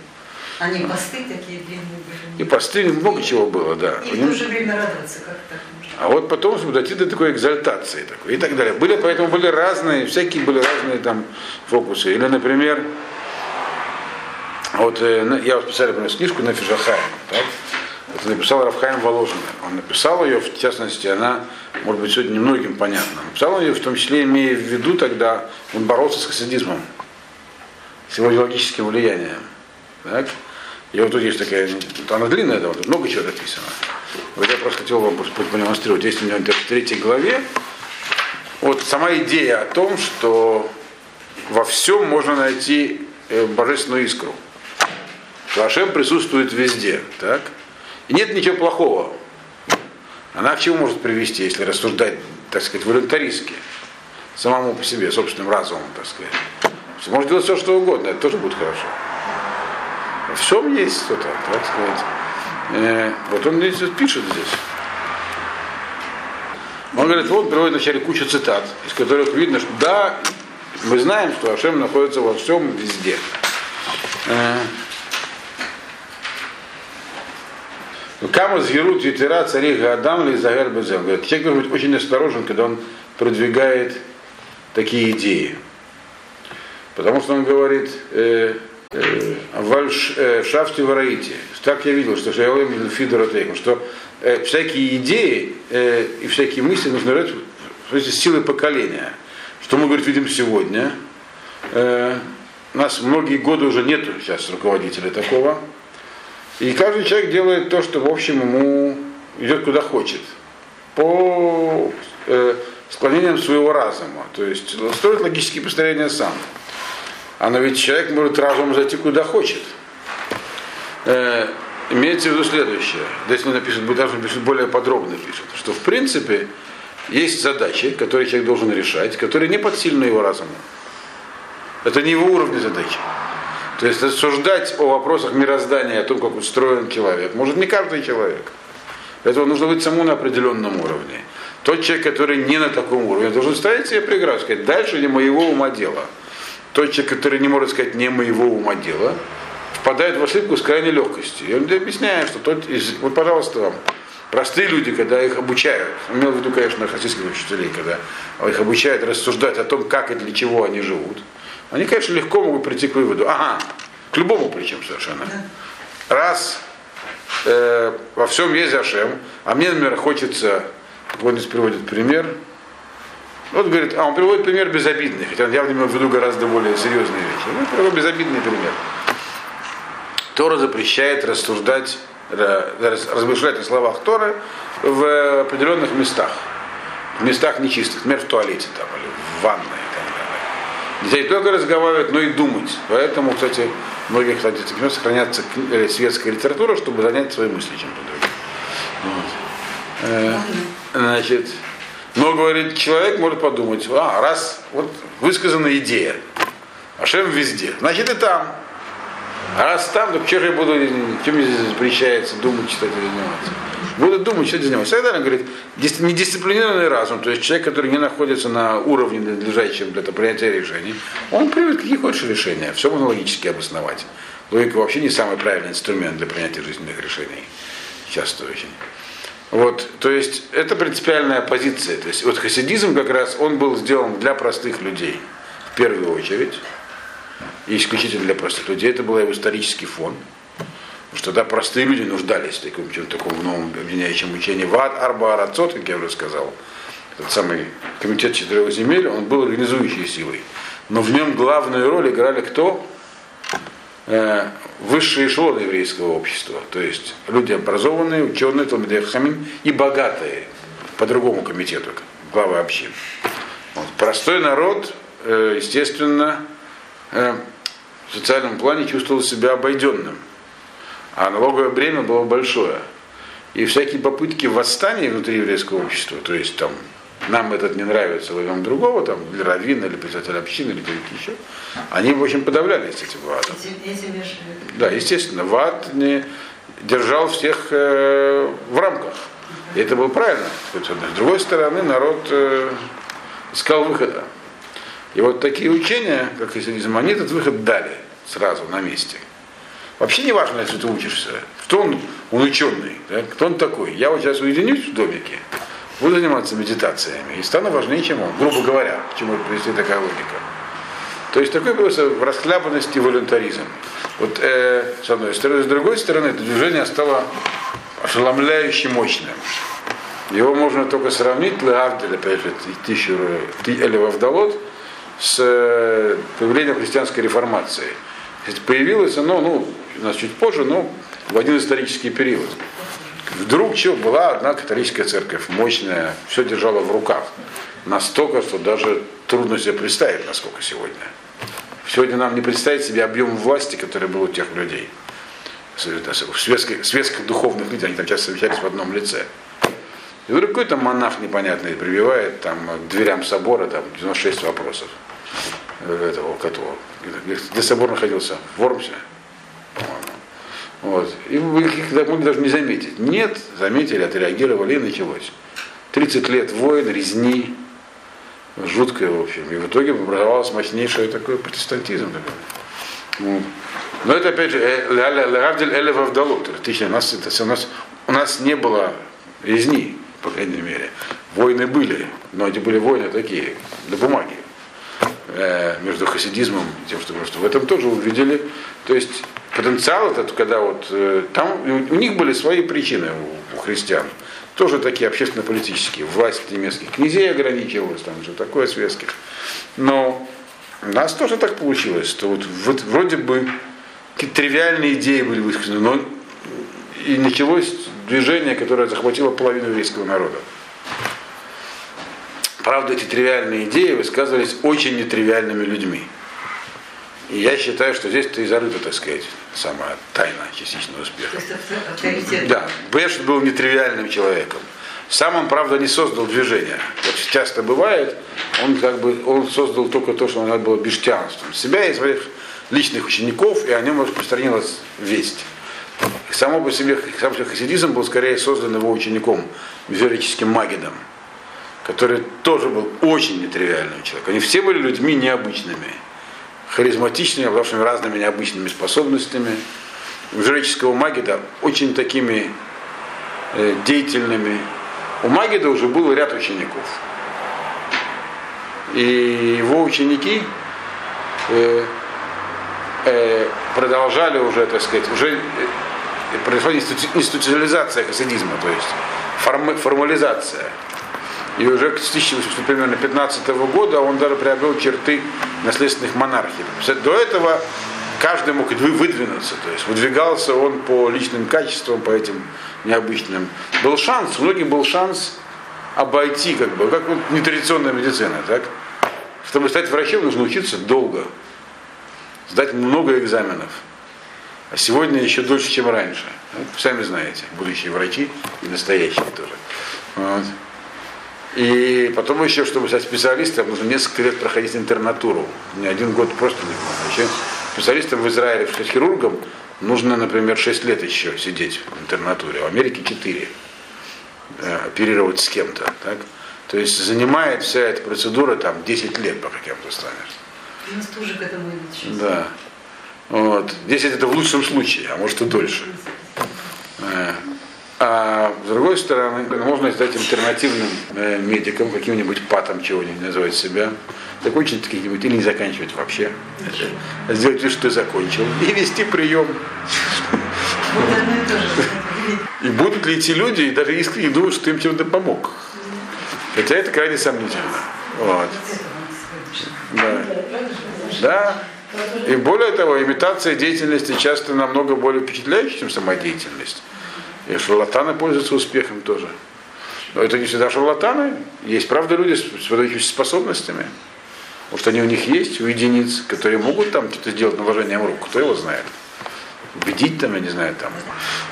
Они посты такие длинные И были. посты, много чего было, да. И в то же время радоваться, как так можно. А вот потом дойти до такой экзальтации такой, и так далее. Были, поэтому были разные, всякие были разные там фокусы. Или, например, вот э, я вот специально принес книжку на Фижахаем. Так? Это написал Рафхаим Воложин. Он написал ее, в частности, она, может быть, сегодня немногим понятна. Написал он ее, в том числе, имея в виду тогда, он боролся с хасидизмом, с его идеологическим влиянием. Так? И вот тут есть такая, она длинная, да, вот много чего написано. Вот я просто хотел вам продемонстрировать. Есть у него в третьей главе вот сама идея о том, что во всем можно найти э, божественную искру. Что присутствует везде. Так? Нет ничего плохого. Она к чему может привести, если рассуждать, так сказать, волюнтаристски, самому по себе, собственным разумом, так сказать. Может делать все, что угодно, это тоже будет хорошо. Во всем есть что-то, так сказать. Э, вот он здесь пишет здесь. Он говорит, вот приводит вначале кучу цитат, из которых видно, что да, мы знаем, что Ашем находится во всем везде. Э, Кама згерут ветера цари Гадам ли Загер Безем. Говорит, человек должен быть очень осторожен, когда он продвигает такие идеи. Потому что он говорит, э, э, вальш, э, шафте. Так я видел, что Шаялем Фидора Тейком, что э, всякие идеи и всякие мысли нужно брать эти силы поколения. Что мы, говорит, видим сегодня. Э, нас многие годы уже нету сейчас руководителя такого. И каждый человек делает то, что, в общем, ему идет куда хочет. По э, склонениям своего разума. То есть строит логические построения сам. А но ведь человек может разумом зайти куда хочет. Э, имеется в виду следующее. Здесь напишет, даже напишет более подробно пишет, что в принципе есть задачи, которые человек должен решать, которые не подсильны его разуму. Это не его уровень задачи. То есть рассуждать о вопросах мироздания, о том, как устроен человек, может не каждый человек. Этого нужно быть самому на определенном уровне. Тот человек, который не на таком уровне, должен ставить себе преграду, сказать, дальше не моего ума дело. Тот человек, который не может сказать не моего ума дело, впадает в ошибку с крайней легкостью. И он объясняет, что тот из... Вот, пожалуйста, вам. Простые люди, когда их обучают, имел в виду, конечно, хасидских учителей, когда их обучают рассуждать о том, как и для чего они живут, они, конечно, легко могут прийти к выводу, ага, к любому причем совершенно. Раз э, во всем есть Ашем, а мне, например, хочется, вот здесь приводит пример, вот говорит, а он приводит пример безобидный, хотя он явно имел в виду гораздо более серьезные вещи. Ну, приводит безобидный пример. Тора запрещает рассуждать, размышлять о словах Торы в определенных местах. В местах нечистых, например, в туалете там, или в ванной Нельзя не только разговаривать, но и думать. Поэтому, кстати, многих, мест сохраняется светская литература, чтобы занять свои мысли чем-то другим. Вот. Э, значит, но, говорит, человек может подумать, а, раз вот высказана идея, Ашем везде, значит и там. А раз там, то же я буду, чем здесь запрещается думать, читать или заниматься? Буду думать, что заниматься. Тогда он говорит, недисциплинированный разум, то есть человек, который не находится на уровне, надлежащем для принятия решений, он примет какие хочешь решения, все можно логически обосновать. Логика вообще не самый правильный инструмент для принятия жизненных решений. Часто очень. Вот, то есть это принципиальная позиция. То есть вот хасидизм как раз, он был сделан для простых людей в первую очередь и исключительно для простых людей. Это был его исторический фон. Потому что тогда простые люди нуждались в таком, чем таком новом объединяющем учении. Вад Арба Арацот, как я уже сказал, этот самый комитет четырех земель, он был организующей силой. Но в нем главную роль играли кто? Э, высшие эшелоны еврейского общества. То есть люди образованные, ученые, Талмидехамин и богатые по другому комитету, главы общин. Вот. Простой народ, э, естественно, Э, в социальном плане чувствовал себя обойденным. А налоговое бремя было большое. И всякие попытки восстания внутри еврейского общества, то есть там нам этот не нравится, возьмем другого, там, или раввина, или председатель общины, или какие-то еще, они, в общем, подавлялись этим ватом. Да, естественно, ват не держал всех э, в рамках. И это было правильно. С другой стороны, народ э, искал выхода. И вот такие учения, как хасидизм, они этот выход дали сразу на месте. Вообще не важно, если ты учишься. Кто он, он ученый, да? кто он такой. Я вот сейчас уединюсь в домике, буду заниматься медитациями и стану важнее, чем он. Грубо говоря, к чему привести такая логика. То есть такой просто расхлябанность и волюнтаризм. Вот э, с одной стороны. С другой стороны, это движение стало ошеломляюще мощным. Его можно только сравнить, Леавдель, опять же, тысячу Элев Авдалот, с э, появлением христианской реформации. Появилось оно, ну, у нас чуть позже, но в один исторический период. Вдруг что, была одна католическая церковь, мощная, все держала в руках. Настолько, что даже трудно себе представить, насколько сегодня. Сегодня нам не представить себе объем власти, который был у тех людей. В светских, светских духовных людях, они там часто совещались в одном лице. И вдруг какой-то монах непонятный прибивает там, к дверям собора там, 96 вопросов этого которого, где собор находился, в Вормсе, Вот. И вы их даже не заметить. Нет, заметили, отреагировали и началось. 30 лет войн, резни, жуткое, в общем. И в итоге образовалось мощнейшее такое протестантизм. Такой. Но это опять же, Лавдель Элев Авдалут. У нас, это, у нас у нас не было резни, по крайней мере. Войны были, но эти были войны такие, до бумаги э, между хасидизмом и тем, что просто в этом тоже увидели. То есть потенциал этот, когда вот э, там у них были свои причины у, у христиан, тоже такие общественно-политические. Власть немецких князей ограничивалась, там же такое светских. Но у нас тоже так получилось, что вот, вот вроде бы какие-то тривиальные идеи были высказаны, но и началось движение, которое захватило половину еврейского народа. Правда, эти тривиальные идеи высказывались очень нетривиальными людьми. И я считаю, что здесь-то и зарыта, так сказать, самая тайна частичного успеха. Да, Бэш был нетривиальным человеком. Сам он, правда, не создал движение. Вот часто бывает, он как бы он создал только то, что надо было бештианством. Себя и своих личных учеников, и о нем распространилась весть. Само по себе, сам по себе хасидизм был скорее создан его учеником, миферическим Магидом, который тоже был очень нетривиальным человеком. Они все были людьми необычными, харизматичными, обладавшими разными необычными способностями. У Магида очень такими э, деятельными. У Магида уже был ряд учеников. И его ученики э, э, продолжали уже, так сказать, уже э, произошла институ- институциализация хасидизма, то есть форми- формализация. И уже с 1815 года он даже приобрел черты наследственных монархий. До этого каждый мог вы- выдвинуться, то есть выдвигался он по личным качествам, по этим необычным. Был шанс, у многих был шанс обойти, как бы, как вот нетрадиционная медицина, так? Чтобы стать врачом, нужно учиться долго, сдать много экзаменов. А сегодня еще дольше, чем раньше. Ну, Сами знаете, будущие врачи и настоящие тоже. Вот. И потом еще, чтобы стать специалистом, нужно несколько лет проходить интернатуру. Не один год просто не можно. Еще специалистом в Израиле, что хирургом, нужно, например, 6 лет еще сидеть в интернатуре. В Америке 4. Э, оперировать с кем-то. Так? То есть занимает вся эта процедура там 10 лет, пока кем-то станешь. У нас тоже к этому идут сейчас. Да. Вот. 10 это в лучшем случае, а может и дольше. Э, А с другой стороны, можно стать альтернативным э, медиком, каким-нибудь патом чего-нибудь называть себя, закончить какие-нибудь или не заканчивать вообще. Э, Сделать вид, что ты закончил. И вести прием. И будут ли эти люди и даже искренне думают, что ты им чем-то помог. Хотя это крайне сомнительно. Вот. Да. Да. И более того, имитация деятельности часто намного более впечатляющая, чем сама деятельность. И шарлатаны пользуются успехом тоже. Но это не всегда шарлатаны. Есть, правда, люди с выдающимися способностями. Может, они у них есть, у единиц, которые могут там что-то сделать наложением рук. Кто его знает? Убедить там, я не знаю, там.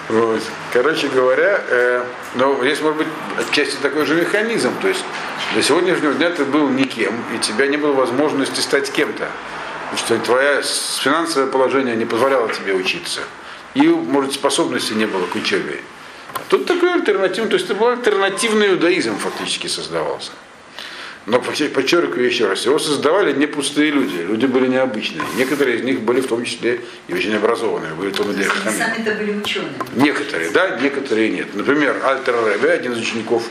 Вот. Короче говоря, э, но здесь может быть отчасти такой же механизм. То есть до сегодняшнего дня ты был никем, и тебя не было возможности стать кем-то. Что твое финансовое положение не позволяло тебе учиться. И, может, способности не было к учебе. Тут такой альтернативный, то есть это был альтернативный иудаизм фактически создавался. Но подчеркиваю еще раз, его создавали не пустые люди, люди были необычные. Некоторые из них были в том числе и очень образованные, были числе Они сами-то были ученые. Некоторые, да, некоторые нет. Например, Альтер Ребе, один из учеников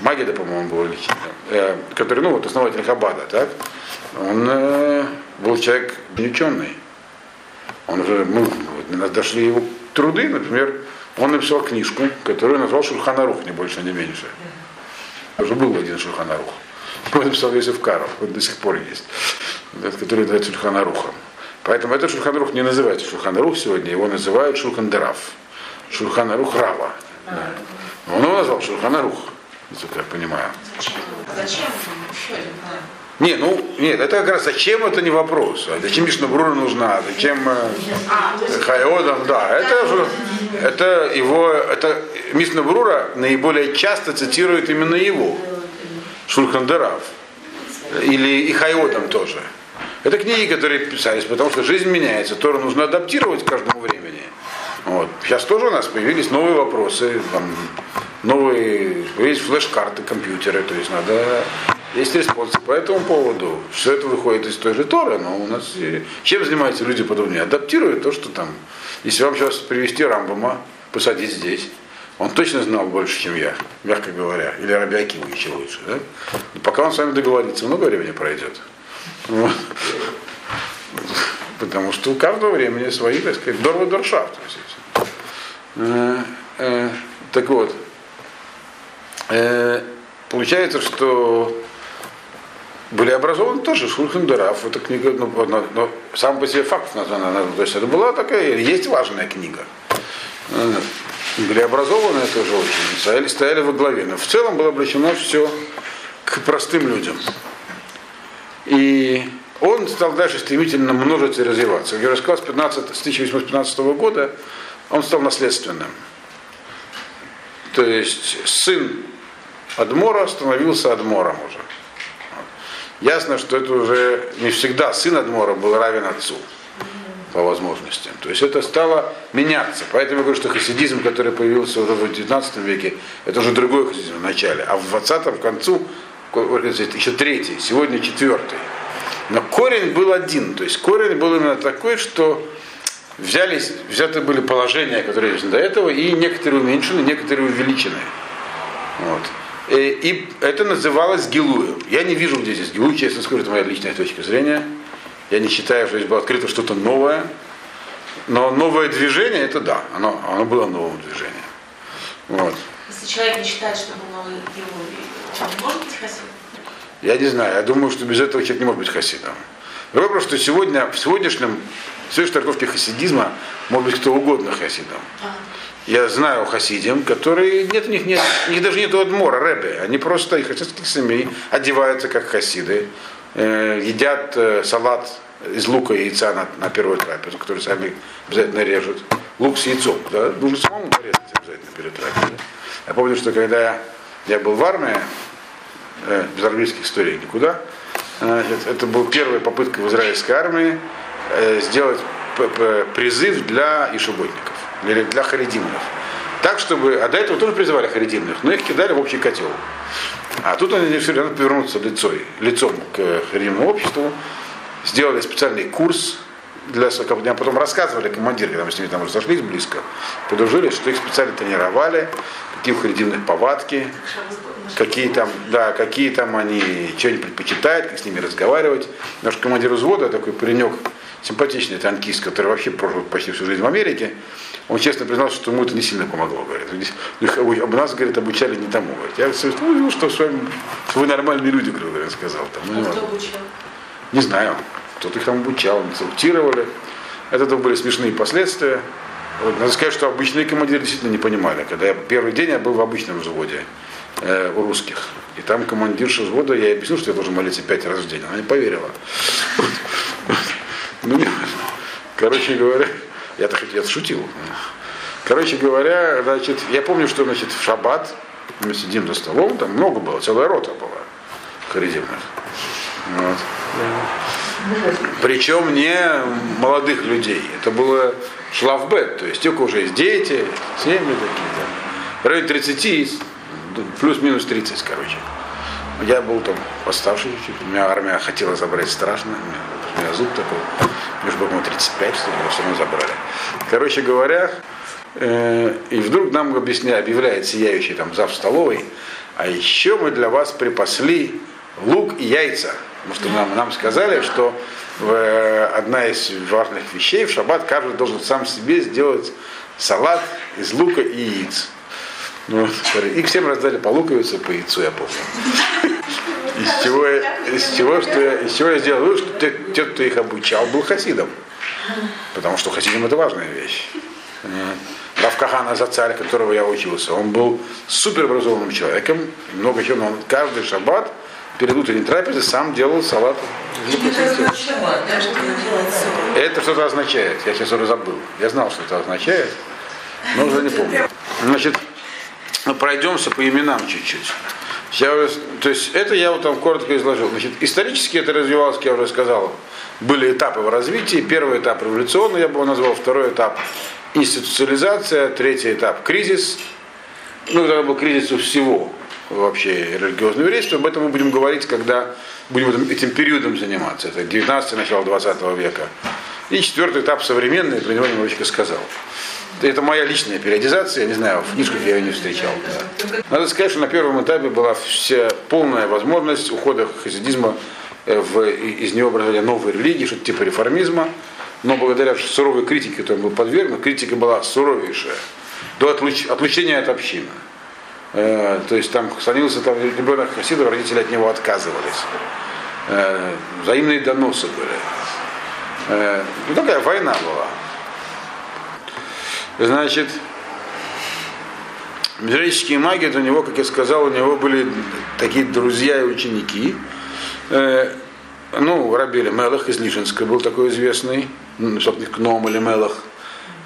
Магида, по-моему, был э, который, ну, вот основатель Хабада, так, он э, был человек не ученый. Он уже, мы вот, дошли его труды, например, он написал книжку, которую назвал Шульханарух, не больше, не меньше. Уже был один Шульханарух. Написал Йосиф Каров, вот до сих пор есть, который называется Шульханарухом. Поэтому этот Шульханарух не называется Шульханарух сегодня, его называют Шульхандараф. Шульханарух Рава. Да. Он его назвал Шульханарух, насколько я понимаю. Зачем? Не, ну, нет, это как раз зачем это не вопрос. А зачем Мишнабрура нужна, зачем э, А, Хайодам, да, это же, это его, это Мишнабрура наиболее часто цитирует именно его, Шульхандарав, или и Хайодам тоже. Это книги, которые писались, потому что жизнь меняется, Тору нужно адаптировать к каждому времени. Вот. Сейчас тоже у нас появились новые вопросы, там, новые, есть флеш-карты, компьютеры, то есть надо, есть респонсы по этому поводу. Все это выходит из той же Торы, но у нас, чем занимаются люди подобные? Адаптируют то, что там, если вам сейчас привести Рамбама, посадить здесь, Он точно знал больше, чем я, мягко говоря. Или Раби Акива еще лучше. Да? Но пока он с вами договорится, много времени пройдет. Вот. Потому что у каждого времени свои, так сказать, дорва доршафт. Э, э, Так вот, э, получается, что были образованы тоже Шульхендараф. Эта книга, ну, но, но сам по себе факт названа. То есть это была такая, есть важная книга. Были образованы тоже очень, стояли, стояли во главе. Но в целом было обращено все к простым людям. И он стал дальше стремительно множиться и развиваться. Я рассказал, с, 15, с 1815 года он стал наследственным. То есть сын Адмора становился Адмором уже. Ясно, что это уже не всегда сын Адмора был равен отцу по возможностям. То есть это стало меняться. Поэтому я говорю, что хасидизм, который появился уже в 19 веке, это уже другой хасидизм в начале. А в 20 в концу, еще третий, сегодня четвертый. Но корень был один. То есть корень был именно такой, что взялись, взяты были положения, которые есть до этого, и некоторые уменьшены, некоторые увеличены. Вот. И, и это называлось Гилуем. Я не вижу, где здесь Гилуй, честно скажу, это моя личная точка зрения. Я не считаю, что здесь было открыто что-то новое. Но новое движение, это да, оно, оно было новым движением. Вот. Если человек не считает, что был новый Гилуй, он может быть хасидом? Я не знаю, я думаю, что без этого человек не может быть хасидом. Другой вопрос, что сегодня, в сегодняшнем, в сегодняшней трактовке хасидизма может быть кто угодно хасидом. А, Я знаю хасидим, которые, нет у них, нет, у них даже нет адмора, рэбе. Они просто из хасидских семей одеваются как хасиды, едят э, салат из лука и яйца на, на первую трапезу, который сами обязательно режут. Лук с яйцом, да, нужно самому порезать обязательно перед трапезой. Я помню, что когда я был в армии, э, без армейских историй никуда, значит, это была первая попытка в израильской армии э, сделать призыв для ишеботников, для, для харидимов. Так, чтобы, а до этого тоже призывали харидимных, но их кидали в общий котел. А тут они решили надо повернуться лицом, лицом к харидимному обществу, сделали специальный курс для а потом рассказывали командиры, когда мы с ними там разошлись близко, подружились, что их специально тренировали, какие у харидимных повадки, какие там, да, какие там они, что они предпочитают, как с ними разговаривать. Наш командир взвода, такой паренек, симпатичный танкист, который вообще прожил почти всю жизнь в Америке, он честно признался, что ему это не сильно помогло, говорит. Их об нас, говорит, обучали не тому. Говорит. Я говорит, ну, что с вами, что вы нормальные люди, говорит, сказал. Там, ну, а кто обучал? Не знаю, кто-то их там обучал, инструктировали. Это то были смешные последствия. Вот, надо сказать, что обычные командиры действительно не понимали. Когда я первый день я был в обычном взводе э, у русских. И там командирша взвода, я объяснил, что я должен молиться пять раз в день. Она не поверила. Ну, не. Короче говоря, я так я шутил. Короче говоря, значит, я помню, что значит, в шаббат мы сидим за столом, там много было, целая рота была харидимных. Вот. Причем не молодых людей. Это было шлавбет, то есть кого уже есть дети, семьи такие. В районе 30, плюс-минус 30, короче. Я был там поставший у меня армия хотела забрать страшно, у меня, зуб такой, было, по-моему, 35, что ли, его все равно забрали. Короче говоря, э, и вдруг нам объясняет, объявляет сияющий там зав столовой, а еще мы для вас припасли лук и яйца. Потому что нам, нам сказали, что в, одна из важных вещей в шаббат каждый должен сам себе сделать салат из лука и яиц. Ну, и всем раздали по луковице, по яйцу, я помню. Из чего, из чего, что я, из чего я сделал вывод, что те, те, кто их обучал, был хасидом. Потому что хасидом это важная вещь. Рав Кахана Зацарь, которого я учился, он был суперобразованным человеком, много чего, но он каждый шаббат перед утренней трапезой сам делал салат. Это что-то означает. Я сейчас уже забыл. Я знал, что это означает, но уже не помню. Значит, пройдемся по именам чуть-чуть. Я уже- то есть это я вот там коротко изложил. Значит, исторически это развивалось, как я уже сказал, были этапы в развитии. Первый этап революционный, я бы его назвал, второй этап институциализация, третий этап кризис. Ну, это был кризис у всего вообще религиозного еврейства. Об этом мы будем говорить, когда будем этим, периодом заниматься. Это 19 начало 20 века. И четвертый этап современный, про него немножечко сказал. Это моя личная периодизация, я не знаю, в книжках я ее не встречал. Да. Надо сказать, что на первом этапе была вся полная возможность ухода хасидизма э, в, из него образования новой религии, что-то типа реформизма. Но благодаря суровой критике, которой был подвергнут, критика была суровейшая, до отлуч, отлучения от общины. Э, то есть там становился там ребенок хасидов, родители от него отказывались. Э, взаимные доносы были. Э, ну такая война была. Значит, Мизрические маги, у него, как я сказал, у него были такие друзья и ученики. Э, ну, Рабели Мелах из Лишинска был такой известный, собственно, Кном или Мелах,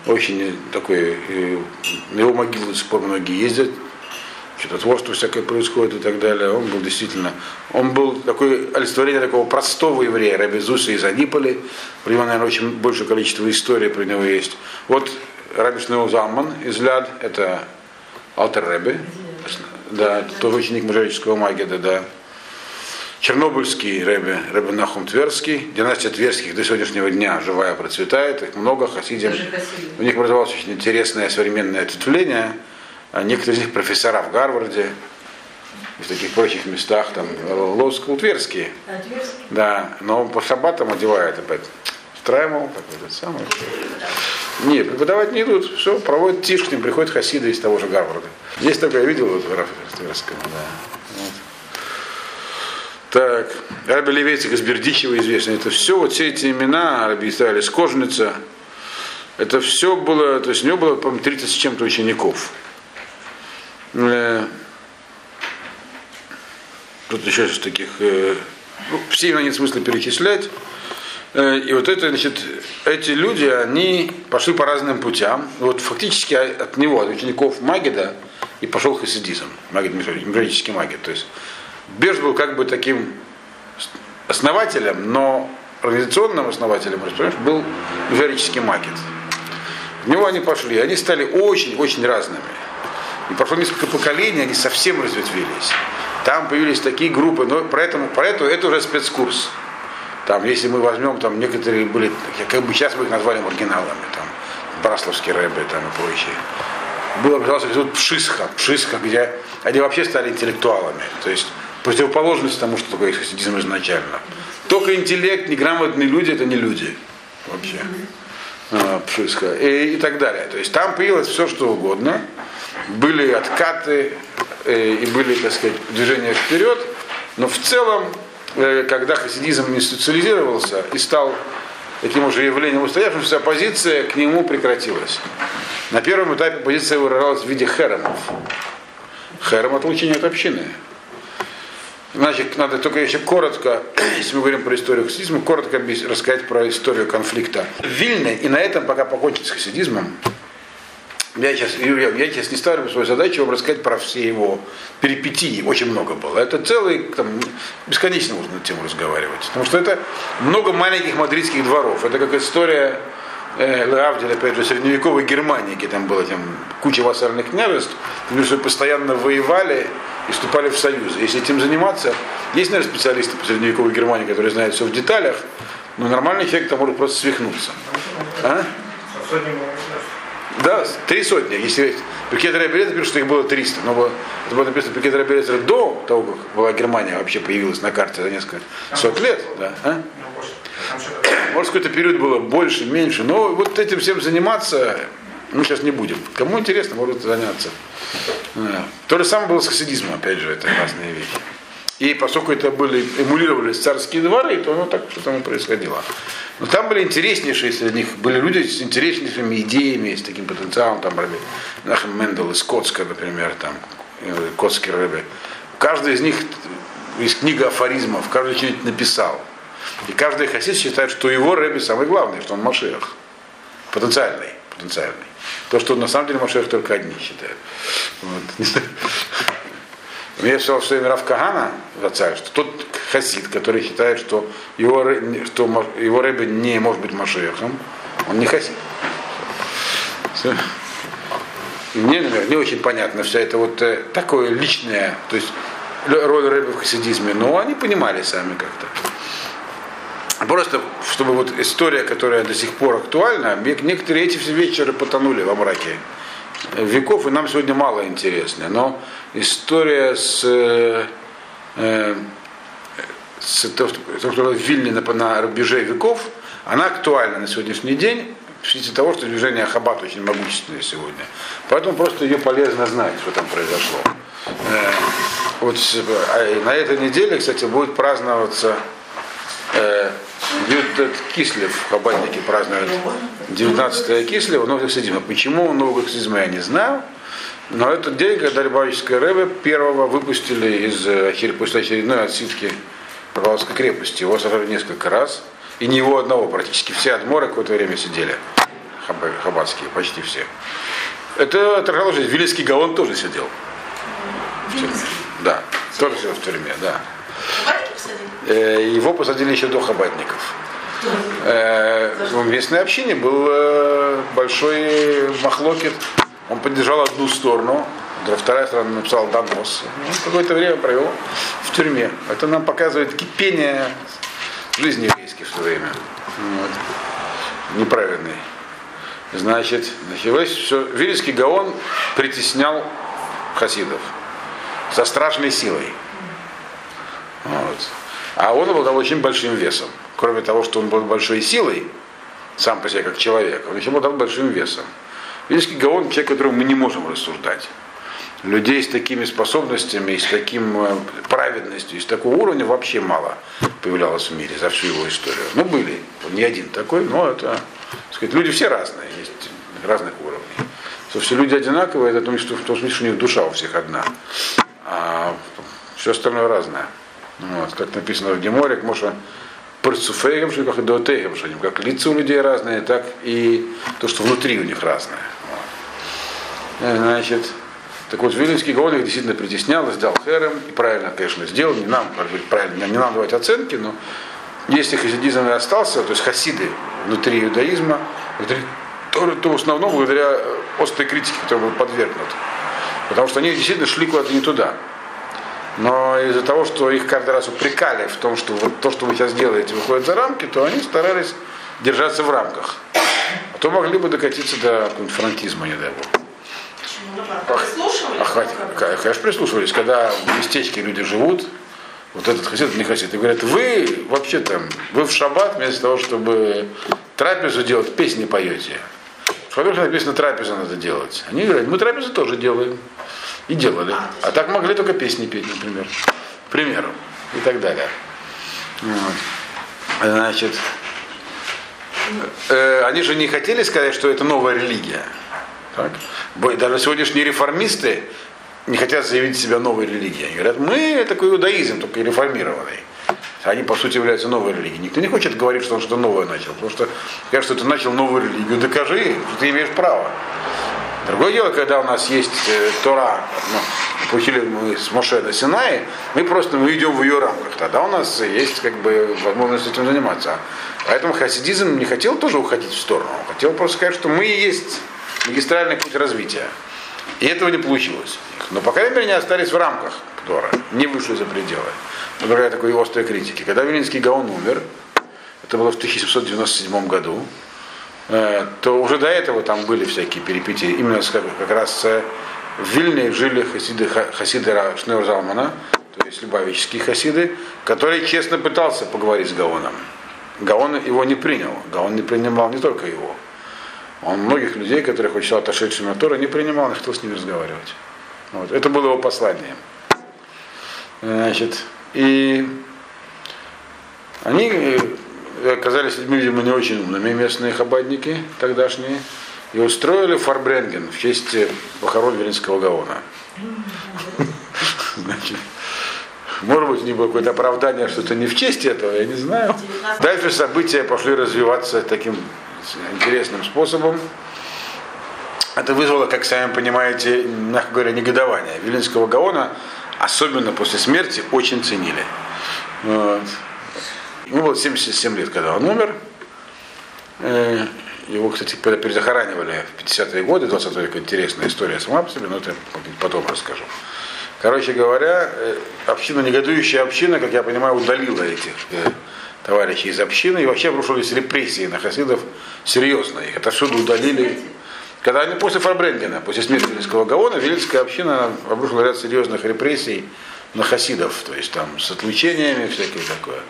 очень такой, э, на его могилу до сих пор многие ездят, что-то творство всякое происходит и так далее. Он был действительно, он был такой олицетворение такого простого еврея, Раби Зуса из Аниполи. Про него, наверное, очень большее количество историй про него есть. Вот Раби Шнеу Замман из Ляд, это Алтер Рэбе, да, тоже ученик мужерического магида, да. Чернобыльский Рэбе, Рэбе Нахум Тверский, династия Тверских до сегодняшнего дня живая процветает, их много, хасидим. У них образовалось очень интересное современное ответвление. А некоторые из них профессора в Гарварде, и в таких прочих местах, там, Лоскул Тверские. А, Тверский? Да, но по шаббатам одевает опять Страймал, такой этот самый. Не, преподавать не идут, все, проводят тишь, к ним приходят хасиды из того же Гарварда. Здесь только я видел вот в Рафтерском, да. Так, Раби Левейцик из Бердичева известный. Это все, вот все эти имена, Раби Исраиль из Кожница, это все было, то есть у него было, по-моему, 30 с чем-то учеников. Э, Тут еще из таких, э, ну, все имена нет смысла перечислять. Э, И вот это, значит, эти люди, они пошли по разным путям. Вот фактически от него, от учеников Магида, и пошел хасидизм, Магид мифологический Магид. То есть Беж был как бы таким основателем, но организационным основателем, был мифологический Магид. В него они пошли, они стали очень-очень разными. И прошло несколько поколений, они совсем разветвились. Там появились такие группы, но поэтому, поэтому это уже спецкурс. Там, если мы возьмем, там некоторые были, как бы сейчас мы их назвали маргиналами, там, Брасловский рэбе там и прочие. Было, пожалуйста, тут Пшисха, Пшисха, где они вообще стали интеллектуалами. То есть противоположность тому, что такое хасидизм изначально. Только интеллект, неграмотные люди это не люди вообще. А, Пшисха. И, и так далее. То есть там появилось все, что угодно. Были откаты э, и были, так сказать, движения вперед. Но в целом когда хасидизм институциализировался и стал таким уже явлением устоявшимся, оппозиция к нему прекратилась. На первом этапе позиция выражалась в виде херемов. Херем это учение от общины. Значит, надо только еще коротко, если мы говорим про историю хасидизма, коротко рассказать про историю конфликта в Вильне, и на этом пока покончить с хасидизмом. Я сейчас, я сейчас не ставлю свою задачу вам рассказать про все его перипетии. Очень много было. Это целый, там, бесконечно можно на тему разговаривать. Потому что это много маленьких мадридских дворов. Это как история э, Лавдель, опять же, средневековой Германии, где там было там, куча вассальных княжеств, которые постоянно воевали и вступали в союзы. Если этим заниматься, есть, наверное, специалисты по средневековой Германии, которые знают все в деталях, но нормальный человек там может просто свихнуться. А? Да, три сотни. Если Пикет Рабелет пишет, что их было 300, но это было написано Пикет Рабелет до того, как была Германия вообще появилась на карте за несколько сот лет. Да, а? Может, какой-то период было больше, меньше, но вот этим всем заниматься мы сейчас не будем. Кому интересно, может заняться. То же самое было с хасидизмом, опять же, это разные вещи. И поскольку это были, эмулировались царские дворы, то оно так что-то происходило. Но там были интереснейшие среди них, были люди с интереснейшими идеями, с таким потенциалом, там Раби Нахам Мендел из Котска, например, там, Котский Рэбе. Каждый из них из книга афоризмов, каждый что-нибудь написал. И каждый хасид считает, что его Рэбе самый главный, что он Машех. Потенциальный, потенциальный. То, что на самом деле Машех только одни считают. Вот. Я сказал, что Раф Кагана, царь, что тот хасид, который считает, что его, что его рэбе не может быть Машехом, он не хасид. Мне, например, не очень понятно вся это вот э, такое личное, то есть роль рэбе в хасидизме, но они понимали сами как-то. Просто, чтобы вот история, которая до сих пор актуальна, некоторые эти все вечеры потонули во мраке веков, и нам сегодня мало интересно. Но история с, э, э, с то, что то, что в Вильне на, на рубеже веков, она актуальна на сегодняшний день в связи того, что движение Ахабат очень могущественное сегодня. Поэтому просто ее полезно знать, что там произошло. Э, вот а на этой неделе, кстати, будет праздноваться э, Кислев, хабатники празднуют 19 Кислева, Новый Хасидима. Почему Новый Хасидима я не знаю, но этот день, когда Любавическое Рэбе первого выпустили из э, очер- после очередной отсидки Павловской крепости. Его сажали несколько раз, и не его одного, практически все адморы какое-то время сидели, хаба- хабатские, почти все. Это отражало жизнь. Вилийский Гаон тоже сидел. в тюрьме. Да, тоже сидел в тюрьме, да. Э, Его посадили еще до хабатников. Э, В местной общине был большой махлокет. Он поддержал одну сторону, вторая сторона написала донос. Он какое-то время провел в тюрьме. Это нам показывает кипение жизни еврейской в то время. Вот. Неправедный. Значит, началось все. Вильский Гаон притеснял хасидов со страшной силой. Вот. А он обладал очень большим весом. Кроме того, что он был большой силой, сам по себе как человек, он еще обладал большим весом. Вильский Гаон человек, которого мы не можем рассуждать. Людей с такими способностями, с таким э, праведностью, с такого уровня вообще мало появлялось в мире за всю его историю. Ну, были. Он не один такой, но это, так сказать, люди все разные, есть разных уровней. Что все люди одинаковые, это в том, что, в смысле, что у них душа у всех одна. А все остальное разное. Вот, как написано в Геморе, может, парцуфеем, что как и доотеем, что как лица у людей разные, так и то, что внутри у них разное. Э, Значит, так вот, Вилинский Гаон их действительно притеснял, сдал херем, и правильно, конечно, сделал, не нам, как бы, правильно, не нам давать оценки, но если хасидизм и остался, то есть хасиды внутри иудаизма, внутри, то, то в основном благодаря острой критике, которой был подвергнут. Потому что они действительно шли куда-то не туда. Но из-за того, что их каждый раз упрекали в том, что вот то, что вы сейчас делаете, выходит за рамки, то они старались держаться в рамках. А то могли бы докатиться до франкизма, не дай бог. Прислушивались? А хватит, конечно, прислушивались, когда в местечке люди живут, вот этот хасид, не хасид, и говорят, вы вообще там, вы в шаббат вместо того, чтобы трапезу делать, песни поете. В шаббат написано, трапезу надо делать. Они говорят, мы трапезу тоже делаем. И делали. А так могли только песни петь, например. К примеру. И так далее. Вот. Значит, э, они же не хотели сказать, что это новая религия. Так? Даже сегодняшние реформисты не хотят заявить себя новой религией. Они говорят, мы такой иудаизм, только реформированный. Они, по сути, являются новой религией. Никто не хочет говорить, что он что-то новое начал. Потому что кажется, что ты начал новую религию. Докажи, что ты имеешь право. Другое дело, когда у нас есть э, Тора, ну, получили мы с Моше на Синае, мы просто мы идем в ее рамках. Тогда у нас есть как бы возможность этим заниматься. Поэтому хасидизм не хотел тоже уходить в сторону. Он хотел просто сказать, что мы есть магистральный путь развития. И этого не получилось. Но, по крайней мере, они остались в рамках Тора, не вышли за пределы. Благодаря такой острой критике. Когда Вилинский Гаон умер, это было в 1797 году, э, то уже до этого там были всякие перипетии. Именно как, как раз э, в Вильне жили хасиды, ха- хасиды Шнeur то есть любавические хасиды, который честно пытался поговорить с Гаоном. Гаон его не принял. Гаон не принимал не только его. Он многих людей, которых он считал отошедшими от Тора, не принимал, не хотел с ними разговаривать. Вот. Это было его послание. Значит, и они э, оказались людьми, видимо, не очень умными, местные хабадники тогдашние, и устроили фарбренген в честь э, похорон Велинского Гаона. Значит, может быть, них было какое-то оправдание, что это не в честь этого, я не знаю. Дальше события пошли развиваться таким интересным способом. Это вызвало, как сами понимаете, мягко говоря, негодование. Вилинского Гаона, особенно после смерти, очень ценили. Вот. Ему было 77 лет, когда он умер. Э, Его, кстати, перезахоранивали в 50-е годы 20 века. Интересная история сама по себе, но это потом расскажу. Короче говоря, э, община, негодующая община, как я понимаю, удалила этих э, товарищи из общины, и вообще обрушились репрессии на хасидов серьезно. Их отовсюду удалили. Когда они после Фарбренгена, после смерти Вильского Гаона, Вильская община обрушила ряд серьезных репрессий на хасидов, то есть там с отлучениями, всякое такое.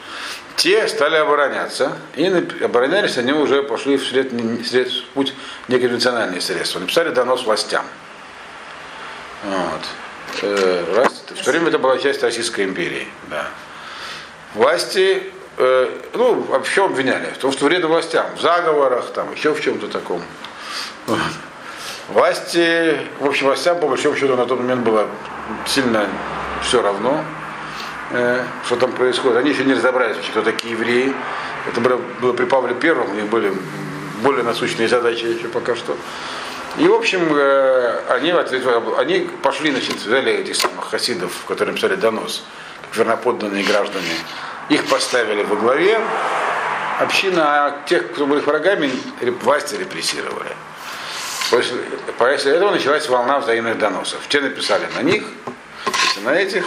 Те стали обороняться, и оборонялись они уже пошли в, сред, сред, в путь неконвенциональные средства. Написали донос властям. Вот. Э, раз, в то время это была часть Российской империи. Да. Власти, э, ну, вообще обвиняли, в том, что вредно властям, в заговорах, там, еще в чем-то таком. Власти, в общем, властям, по большому счету, на тот момент было сильно все равно, э, что там происходит. Они еще не разобрались, кто такие евреи. Это было, было при Павле Первом, у них были более насущные задачи еще пока что. И, в общем, э, они, они пошли, значит, взяли этих самых хасидов, которые писали донос, верноподданные граждане. Их поставили во главе община, а тех, кто были врагами, власти репрессировали. После, после этого началась волна взаимных доносов. Те написали на них, на этих.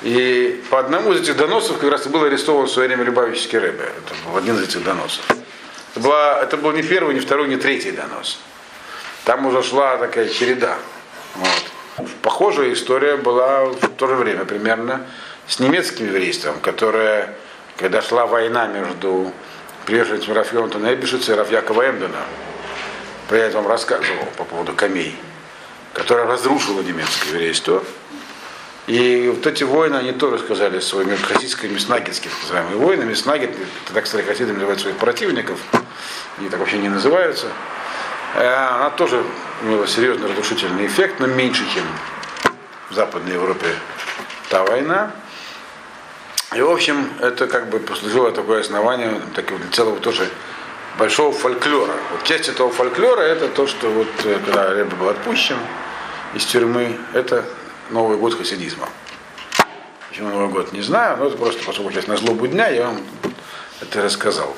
И по одному из этих доносов как раз и был арестован в свое время Любавический Рэбе. Это был один из этих доносов. Это, была, это был не первый, не второй, не третий донос. Там уже шла такая череда. Вот. Похожая история была в то же время примерно с немецким еврейством, которое, когда шла война между приверженцем Рафьонтона Эбишица и Рафьякова Эмдена, я вам рассказывал по поводу камей, которая разрушила немецкое еврейство. И вот эти войны, они тоже сказали своими хасидско-мяснагетские, так называемые войны. Мяснагет, это так стали хасиды называют своих противников, они так вообще не называются. Э, она тоже имела серьезный разрушительный эффект, но меньше, чем в Западной Европе та война. И, в общем, это как бы послужило такое основание так, для целого тоже большого фольклора. Вот часть этого фольклора это то, что вот э, когда Рэбе был отпущен из тюрьмы, это Новый год хасидизма. Почему Новый год, не знаю, но это просто поскольку сейчас на злобу дня, я вам это рассказал.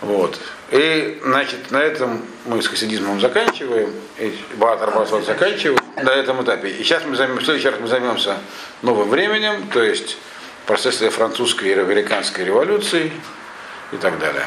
Вот. И, значит, на этом мы с хасидизмом заканчиваем, и Баатар заканчиваем на этом этапе. И сейчас мы займем, в следующий раз мы займемся новым временем, то есть процессом французской и американской революции и так далее.